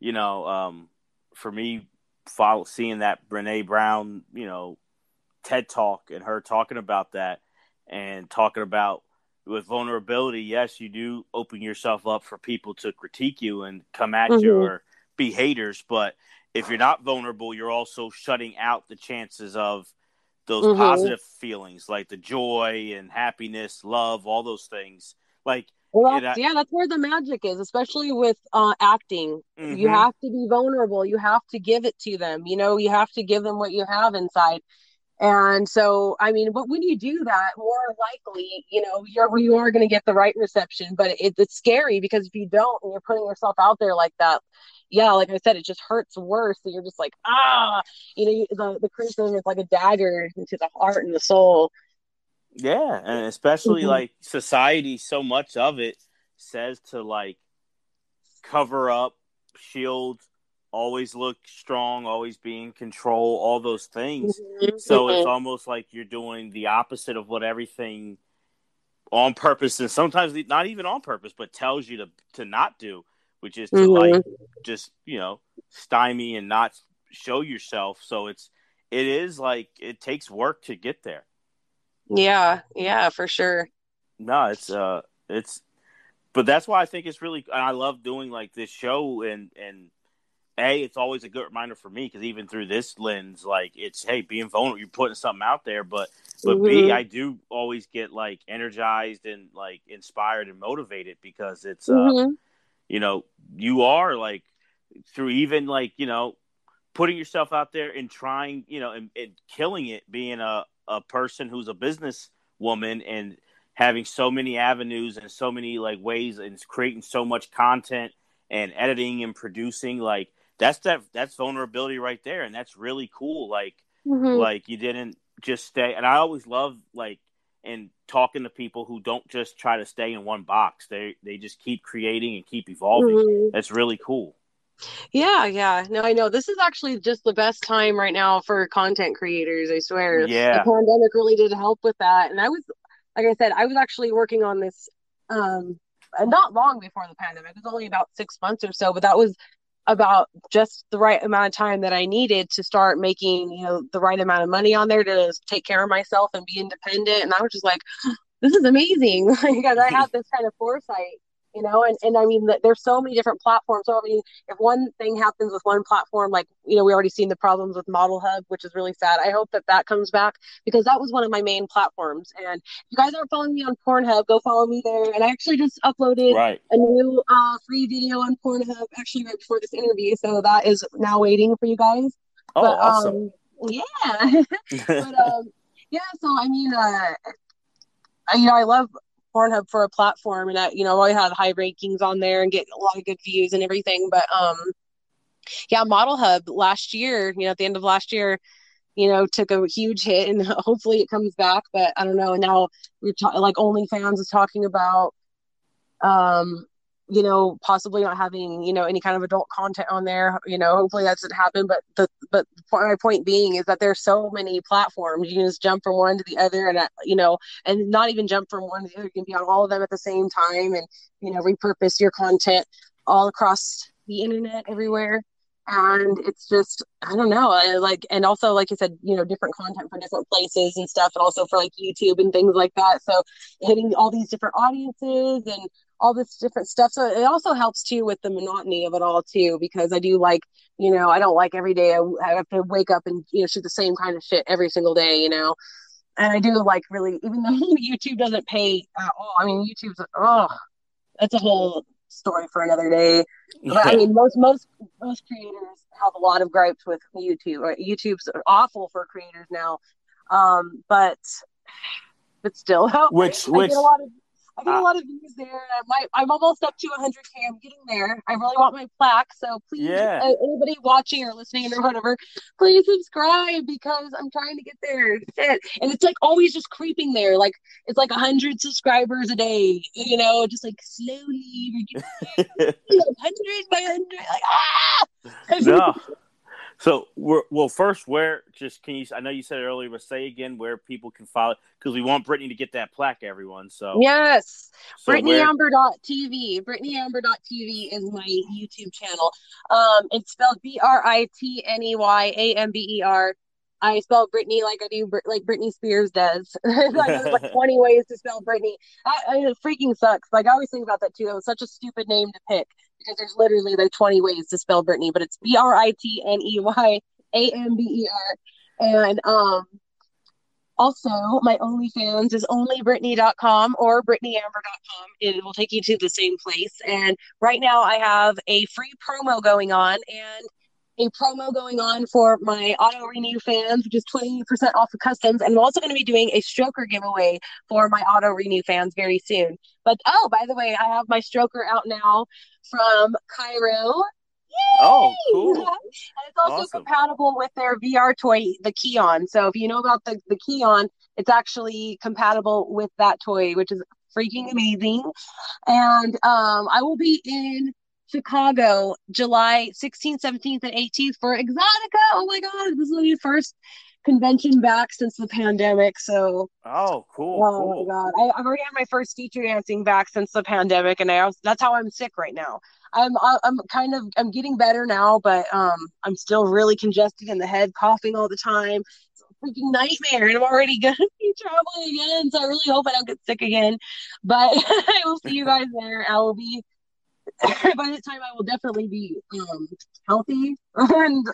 you know, um, for me, follow seeing that Brene Brown, you know, TED talk and her talking about that and talking about with vulnerability, yes, you do open yourself up for people to critique you and come at mm-hmm. you or be haters. But if you're not vulnerable, you're also shutting out the chances of those mm-hmm. positive feelings like the joy and happiness, love, all those things. Like, well, that's, I, yeah, that's where the magic is, especially with uh, acting. Mm-hmm. You have to be vulnerable. You have to give it to them. You know, you have to give them what you have inside. And so, I mean, but when you do that, more likely, you know, you're you are going to get the right reception. But it, it's scary because if you don't, and you're putting yourself out there like that, yeah, like I said, it just hurts worse. So you're just like, ah, you know, the the criticism is like a dagger into the heart and the soul. Yeah, and especially mm-hmm. like society, so much of it says to like cover up, shield always look strong, always be in control, all those things. Mm-hmm. So it's mm-hmm. almost like you're doing the opposite of what everything on purpose and sometimes not even on purpose, but tells you to to not do, which is to mm-hmm. like just, you know, stymie and not show yourself. So it's it is like it takes work to get there. Yeah, yeah, for sure. No, it's uh it's but that's why I think it's really I love doing like this show and and a it's always a good reminder for me because even through this lens like it's hey being vulnerable you're putting something out there but but mm-hmm. b i do always get like energized and like inspired and motivated because it's uh mm-hmm. you know you are like through even like you know putting yourself out there and trying you know and, and killing it being a, a person who's a business woman and having so many avenues and so many like ways and creating so much content and editing and producing like that's that that's vulnerability right there and that's really cool like mm-hmm. like you didn't just stay and i always love like and talking to people who don't just try to stay in one box they they just keep creating and keep evolving. Mm-hmm. that's really cool. Yeah yeah. No i know. This is actually just the best time right now for content creators i swear. Yeah. the pandemic really did help with that and i was like i said i was actually working on this um not long before the pandemic it was only about six months or so but that was about just the right amount of time that I needed to start making, you know, the right amount of money on there to take care of myself and be independent. And I was just like, this is amazing because I had this kind of foresight you know and, and i mean there's so many different platforms. So i mean if one thing happens with one platform like you know we already seen the problems with model hub which is really sad. I hope that that comes back because that was one of my main platforms. And if you guys aren't following me on pornhub go follow me there. And i actually just uploaded right. a new uh, free video on pornhub actually right before this interview. So that is now waiting for you guys. Oh but, awesome. um, yeah. But um yeah so i mean uh you know i love Pornhub for a platform, and I, you know, I had high rankings on there and get a lot of good views and everything. But um, yeah, Model Hub last year, you know, at the end of last year, you know, took a huge hit, and hopefully it comes back. But I don't know. And now we're ta- like OnlyFans is talking about um you know, possibly not having, you know, any kind of adult content on there. You know, hopefully that doesn't happen. But the but my point being is that there's so many platforms. You can just jump from one to the other, and uh, you know, and not even jump from one to the other. You can be on all of them at the same time, and you know, repurpose your content all across the internet everywhere. And it's just I don't know, I, like, and also like you said, you know, different content for different places and stuff, and also for like YouTube and things like that. So hitting all these different audiences and all this different stuff. So it also helps too with the monotony of it all too, because I do like, you know, I don't like every day I, I have to wake up and you know shoot the same kind of shit every single day, you know. And I do like really, even though YouTube doesn't pay at all. I mean, YouTube's oh, that's a whole story for another day. But I mean, most most most creators have a lot of gripes with YouTube. Right? YouTube's awful for creators now, um, but but still, helps which which a lot of I get a lot of views there. My, I'm almost up to 100k. I'm getting there. I really want my plaque. So please, yeah. uh, anybody watching or listening or whatever, please subscribe because I'm trying to get there. Shit. And it's like always just creeping there. Like it's like 100 subscribers a day. You know, just like slowly, 100 by 100. Like ah. no. So, we're, well, first, where just can you? I know you said it earlier, but say again where people can follow because we want Britney to get that plaque, everyone. So yes, so BritneyAmber.tv. BritneyAmber.tv is my YouTube channel. Um, it's spelled B R I T N E Y A M B E R. I spell Brittany like I do, like Britney Spears does. like, there's like 20 ways to spell Brittany. I, I, it freaking sucks. Like I always think about that too. It was such a stupid name to pick because there's literally like 20 ways to spell Brittany, but it's B R I T N E Y A M B E R. And um, also, my OnlyFans is onlybritney.com or britneyamber.com. It will take you to the same place. And right now, I have a free promo going on and a promo going on for my auto renew fans, which is 20% off of customs. And I'm also going to be doing a stroker giveaway for my auto renew fans very soon. But oh, by the way, I have my stroker out now from Kiiroo. Yay! Oh, cool. and it's also awesome. compatible with their VR toy, the Keon. So if you know about the, the Keon, it's actually compatible with that toy, which is freaking amazing. And um, I will be in Chicago July 16th, 17th, and 18th for Exotica. Oh my God, this is the first convention back since the pandemic. So, oh, cool. Oh cool. my God, I, have already had my first feature dancing back since the pandemic, and I that's how I'm sick right now. I'm I'm kind of I'm getting better now, but um I'm still really congested in the head, coughing all the time. It's a freaking nightmare, and I'm already gonna be traveling again. So I really hope I don't get sick again. But I will see you guys there. I will be by the time I will definitely be um, healthy and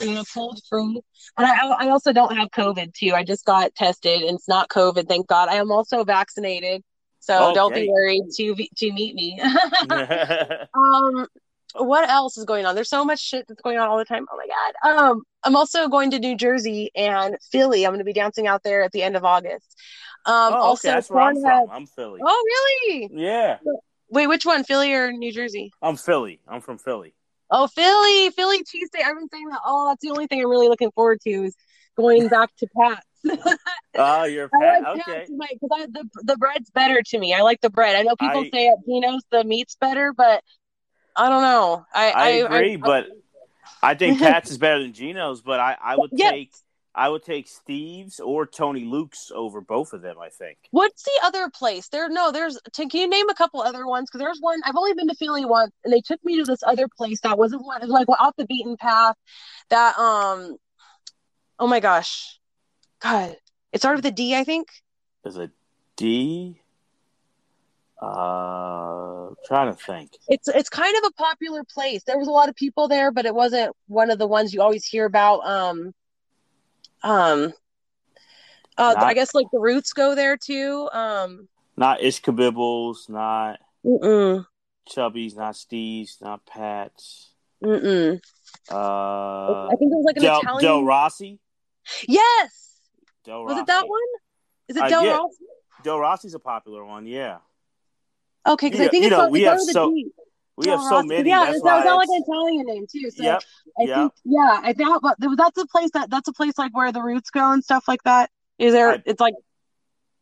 you know cold free. And I, I also don't have COVID too. I just got tested and it's not COVID, thank God. I am also vaccinated, so don't be worried to to meet me. um, what else is going on? There's so much shit that's going on all the time. Oh my god. Um, I'm also going to New Jersey and Philly. I'm going to be dancing out there at the end of August. Um, oh, also, okay. That's where I'm from. I'm Philly. Oh, really? Yeah. Wait, which one, Philly or New Jersey? I'm Philly. I'm from Philly. Oh, Philly, Philly cheesesteak. I've been saying that. Oh, that's the only thing I'm really looking forward to is going back to Pat's. Oh, you're Pat. Like okay. Because the the bread's better to me. I like the bread. I know people I, say at Geno's the meat's better, but I don't know. I I, I agree, I, but I think Pat's is better than Geno's. But I I would yes. take I would take Steve's or Tony Luke's over both of them. I think. What's the other place? There, no, there's. Can you name a couple other ones? Because there's one. I've only been to Philly once, and they took me to this other place that wasn't one. It was like off the beaten path. That um, oh my gosh, God, it started with a D, I think. Is a D? Uh, trying to think. It's it's kind of a popular place. There was a lot of people there, but it wasn't one of the ones you always hear about. Um, um, uh, not, I guess like the Roots go there too. Um, not Ishkabibbles, not mm-mm. Chubby's, not Steve's, not Pat's. Mm-mm. Uh, I think it was like an Del, Italian. Del Rossi. Yes. Del was it that one? Is it uh, Del yeah. Rossi? Del Rossi's a popular one. Yeah. Okay, because I think it's know, we have so. Deep. We have so many. Yeah, that's that was not like an Italian name too. So yep, I yep. think yeah, I think but that's a place that that's a place like where the roots go and stuff like that. Is there? I it's like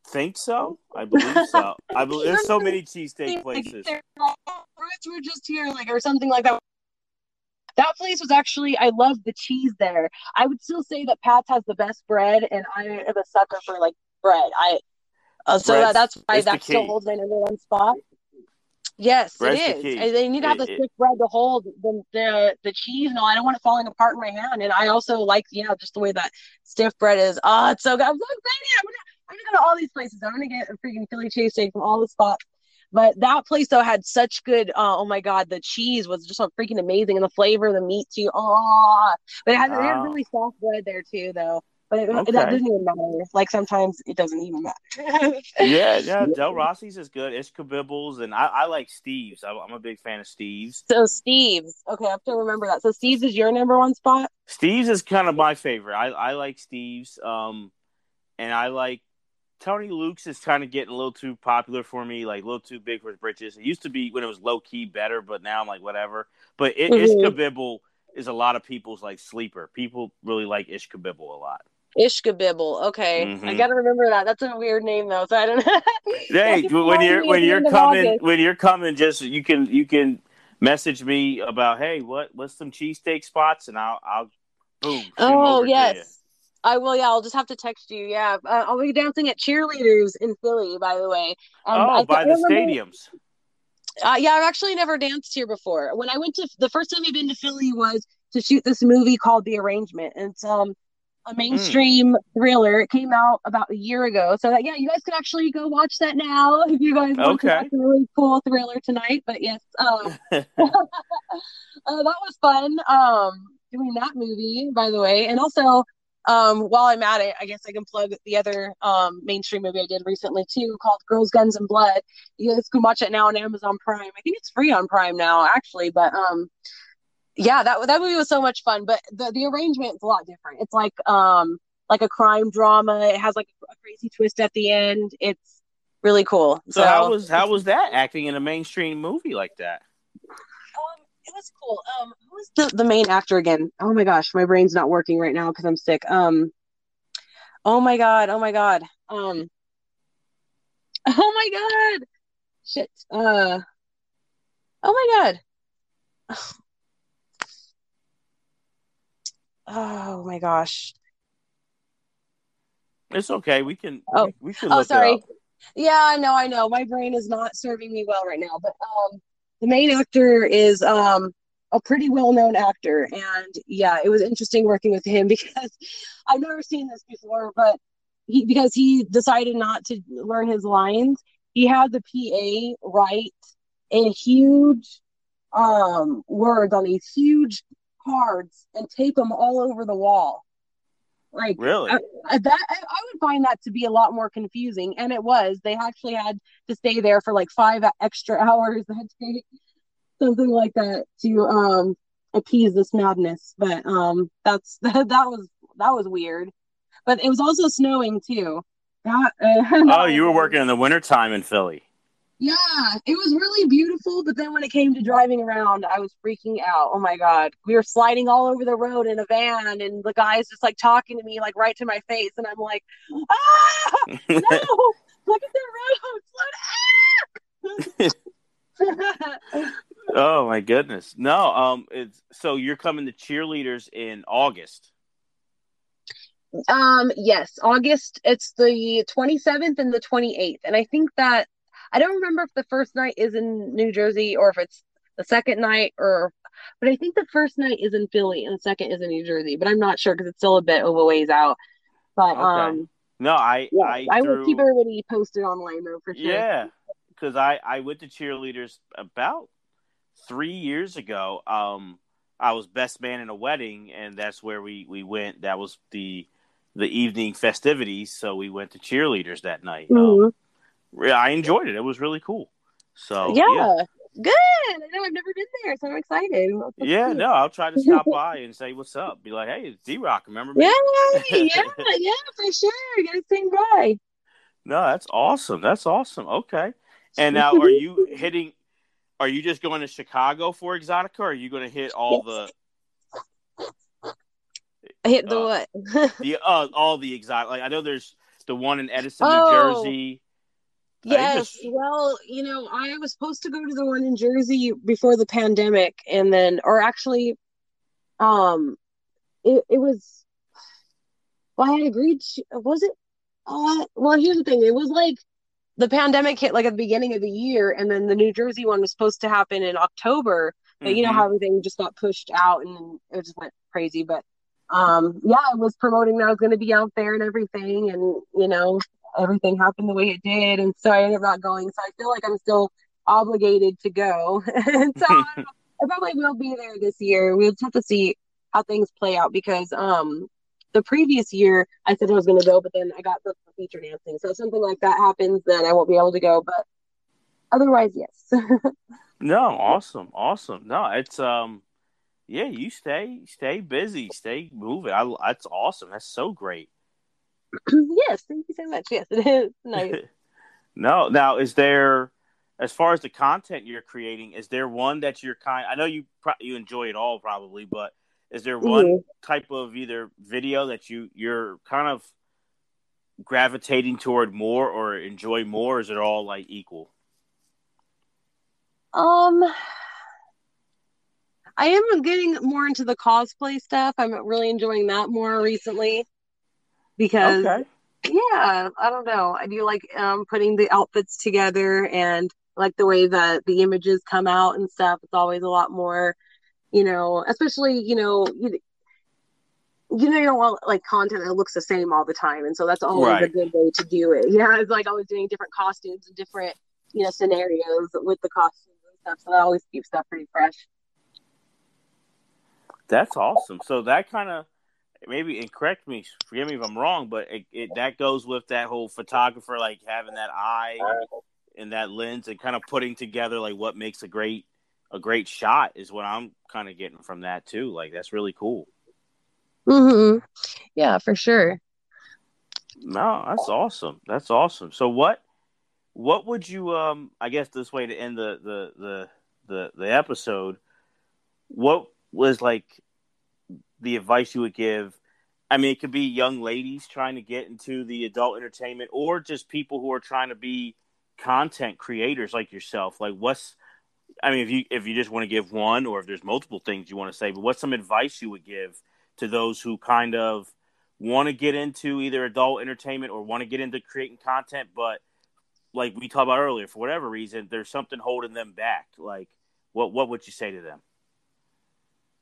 think so. I believe so. I believe there's so many cheesesteak places. Roots were just here, like or something like that. That place was actually I love the cheese there. I would still say that Pat's has the best bread, and I am a sucker for like bread. I uh, so that, that's why that still holds my number one spot. Yes, Bread's it is. The they need to have it, the thick bread to hold the, the the cheese. No, I don't want it falling apart in my hand. And I also like, yeah, just the way that stiff bread is. Oh, it's so good. I'm so excited. I'm gonna, I'm gonna go to all these places. I'm gonna get a freaking Philly cheesesteak from all the spots. But that place though had such good. Uh, oh my god, the cheese was just so freaking amazing, and the flavor, the meat too. Oh, but it had, it had really soft bread there too, though. But it, okay. it, doesn't even matter. Like sometimes it doesn't even matter. yeah, yeah. Del Rossi's is good. Ishkabibbles, and I, I like Steve's. I, am a big fan of Steve's. So Steve's. Okay, I have to remember that. So Steve's is your number one spot. Steve's is kind of my favorite. I, I like Steve's. Um, and I like Tony Luke's is kind of getting a little too popular for me, like a little too big for his britches. It used to be when it was low key better, but now I'm like whatever. But it, mm-hmm. Ishkabibble is a lot of people's like sleeper. People really like Ishkabibble a lot. Ishkabibble. Okay, mm-hmm. I gotta remember that. That's a weird name though, so I don't. hey, when you're when you're coming when you're coming, just you can you can message me about hey what what's some cheesesteak spots and I'll I'll Boom. Oh over to you. yes, I will. Yeah, I'll just have to text you. Yeah, uh, I'll be dancing at cheerleaders in Philly. By the way. Um, Oh, I, by I the remember- stadiums. Uh, yeah, I've actually never danced here before. When I went to the first time I've been to Philly was to shoot this movie called The Arrangement. And it's um a Hmm. mainstream thriller. It came out about a year ago. So that, yeah, you guys can actually go watch that now if you guys want to Okay. watch a really cool thriller tonight. But yes, um, uh, that was fun. Um, doing that movie, by the way, and also. Um, while I'm at it, I guess I can plug the other um, mainstream movie I did recently too, called Girls, Guns, and Blood. You guys can watch it now on Amazon Prime. I think it's free on Prime now, actually. But um, yeah, that that movie was so much fun. But the the arrangement is a lot different. It's like um like a crime drama. It has like a crazy twist at the end. It's really cool. so how was how was that acting in a mainstream movie like that? Um, it was cool. Um, who was the, the main actor again? Oh my gosh, my brain's not working right now because I'm sick. Um, oh my god, oh my god. Um, oh my god, shit. Uh, oh my god. Oh my gosh. It's okay. We can. Oh. we, we can Oh, sorry. Yeah, I know, I know. My brain is not serving me well right now, but um, the main actor is um a pretty well-known actor, and yeah, it was interesting working with him because I've never seen this before, but he because he decided not to learn his lines, he had the PA write in huge um words on these huge cards and tape them all over the wall. Like Really? I, I- that I, I would find that to be a lot more confusing, and it was. They actually had to stay there for like five extra hours that day, something like that, to um appease this madness. But um, that's that, that was that was weird. But it was also snowing too. That, uh, oh, you were working in the wintertime in Philly. Yeah, it was really beautiful, but then when it came to driving around, I was freaking out. Oh my God. We were sliding all over the road in a van, and the guy's just like talking to me, like right to my face. And I'm like, ah, no, look at the road. Slow down. oh my goodness. No. Um. It's so you're coming to cheerleaders in August. um, yes, August, it's the 27th and the 28th. And I think that I don't remember if the first night is in New Jersey or if it's the second night or but I think the first night is in Philly and the second is in New Jersey, but I'm not sure because it's still a bit of a ways out. But Okay. um No, I yeah, I, I, threw, will keep everybody posted online though for sure. Yeah, because I I went to cheerleaders about three years ago. Um, I was best man in a wedding, and that's where we we went. That was the the evening festivities, so we went to cheerleaders that night. Um, Mhm. re- I enjoyed it. It was really cool. So yeah. yeah, Good. I know I've never been there, so I'm excited. Yeah, cool. no, I'll try to stop by and say what's up. Be like, hey, it's D Rock. Remember me? Yeah, yeah, yeah, for sure. You gotta sing by. No, that's awesome. That's awesome. Okay. And now, are you hitting? Are you just going to Chicago for Exotica, or are you going to hit all Yes. the hit the Uh, what? the uh, all the exotic? Like I know there's the one in Edison, New Oh. Jersey. Yes, just- well, you know, I was supposed to go to the one in Jersey before the pandemic, and then, or actually, um, it it was. Well, I had agreed. To, was it? Uh, well, here's the thing. It was like the pandemic hit like at the beginning of the year, and then the New Jersey one was supposed to happen in October. But you know Mhm. how everything just got pushed out, and it just went crazy. But um, yeah, I was promoting that I was going to be out there and everything, and you know, everything happened the way it did, and so I ended up not going. So I feel like I'm still obligated to go, and so I, I probably will be there this year. We'll just have to see how things play out because um, the previous year I said I was going to go, but then I got for feature dancing. So if something like that happens, then I won't be able to go. But otherwise, yes. no, awesome, awesome. No, it's um, yeah, you stay stay busy, stay moving. I that's awesome. That's so great. yes, thank you so much. Yes, it is nice. no, now is there, as far as the content you're creating, is there one that you're kind? I know you pro- you enjoy it all probably, but is there one Mhm. type of either video that you you're kind of gravitating toward more or enjoy more? Or is it all like equal? Um, I am getting more into the cosplay stuff. I'm really enjoying that more recently because okay. yeah, I don't know. I do like um, putting the outfits together and like the way that the images come out and stuff. It's always a lot more, you know, especially you know you, you know you don't want like content that looks the same all the time, and so that's always right. a good way to do it. Yeah, it's like always doing different costumes and different you know scenarios with the costumes and stuff. So that always keeps stuff pretty fresh. That's awesome. So that kind of maybe and correct me, forgive me if I'm wrong, but it, it, that goes with that whole photographer like having that eye and that lens and kind of putting together like what makes a great a great shot is what I'm kind of getting from that too. Like that's really cool. Mhm. Yeah, for sure. No, that's awesome. That's awesome. So what what would you um I guess this way to end the the the the, the episode what was like the advice you would give? I mean, it could be young ladies trying to get into the adult entertainment, or just people who are trying to be content creators like yourself. Like, what's I mean, if you if you just want to give one, or if there's multiple things you want to say, but what's some advice you would give to those who kind of want to get into either adult entertainment or want to get into creating content, but like we talked about earlier, for whatever reason, there's something holding them back. Like, what what would you say to them?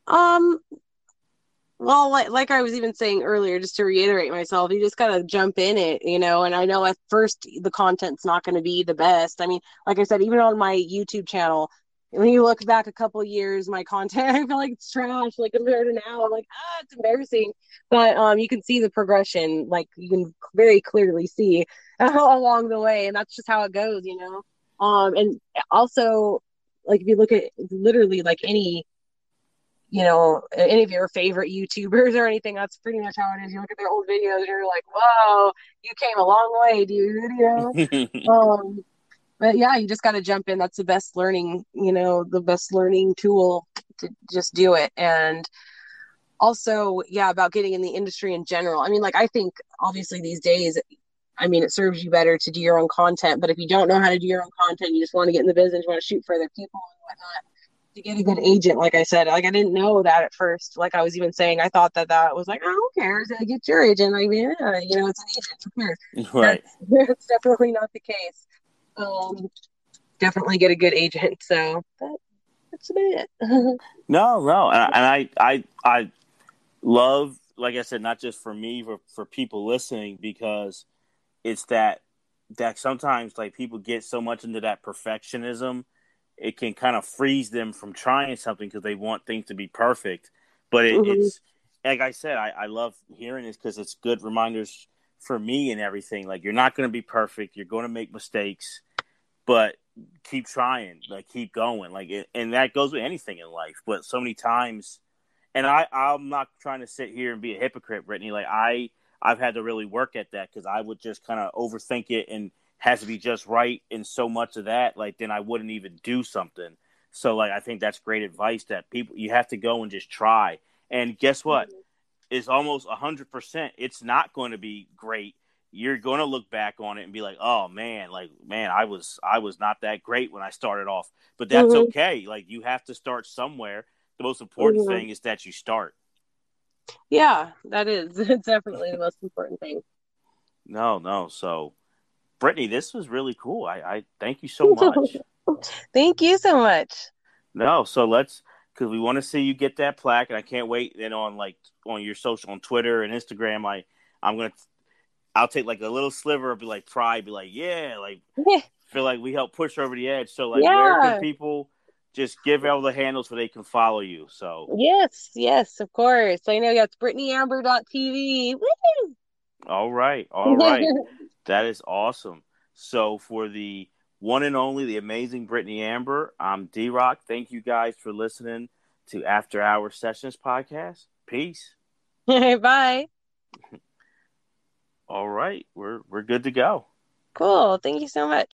Um, well, like, like I was even saying earlier, just to reiterate myself, you just gotta jump in it, you know. And I know at first the content's not going to be the best. I mean, like I said, even on my YouTube channel, when you look back a couple years, my content, I feel like it's trash. Like compared to now, I'm like, ah, it's embarrassing. But um, you can see the progression, like you can very clearly see along the way, and that's just how it goes, you know. Um, and also, like if you look at literally like any you know, any of your favorite YouTubers or anything. That's pretty much how it is. You look at their old videos and you're like, whoa, you came a long way, dude. You know? um, but yeah, you just got to jump in. That's the best learning, you know, the best learning tool to just do it. And also, yeah, about getting in the industry in general. I mean, like, I think obviously these days, I mean, it serves you better to do your own content. But if you don't know how to do your own content, you just want to get in the business, you want to shoot for other people and whatnot to get a good agent like i said. Like i didn't know that at first like i was even saying i thought that that was like oh who cares? I get your agent. Like yeah you know it's an agent right. That's, that's definitely not the case. Um definitely get a good agent so that, that's about it. No no and, and i i i love like i said not just for me for for people listening because it's that that sometimes like people get so much into that perfectionism it can kind of freeze them from trying something because they want things to be perfect. But it, mm-hmm. it's like I said, I, I love hearing this because it's good reminders for me and everything. Like you're not going to be perfect, you're going to make mistakes, but keep trying, like keep going, like it, and that goes with anything in life. But so many times, and I I'm not trying to sit here and be a hypocrite, Britney. Like I I've had to really work at that because I would just kind of overthink it and has to be just right in so much of that, like then I wouldn't even do something. So like I think that's great advice that people you have to go and just try. And guess what? Mm-hmm. It's almost a hundred percent. It's not going to be great. You're going to look back on it and be like, "Oh man, like man, I was I was not that great when I started off." But that's mm-hmm. okay. Like you have to start somewhere. The most important mm-hmm. thing is that you start. Yeah, that is. Definitely the most important thing. No, no. So Britney, this was really cool. I, I thank you so much. thank you so much. No, so let's because we want to see you get that plaque, and I can't wait. Then on like on your social, on Twitter and Instagram, I I'm gonna I'll take like a little sliver of be like pride, be like yeah, like feel like we help push over the edge. So like, yeah. where can people? Just give all the handles so they can follow you. So yes, yes, of course. I know that's BritneyAmber.tv. Woo! All right, all right. That is awesome. So for the one and only, the amazing Britney Amber, I'm D Rock. Thank you guys for listening to After Hour Sessions podcast. Peace. Bye. All right, we're we're good to go. Cool. Thank you so much.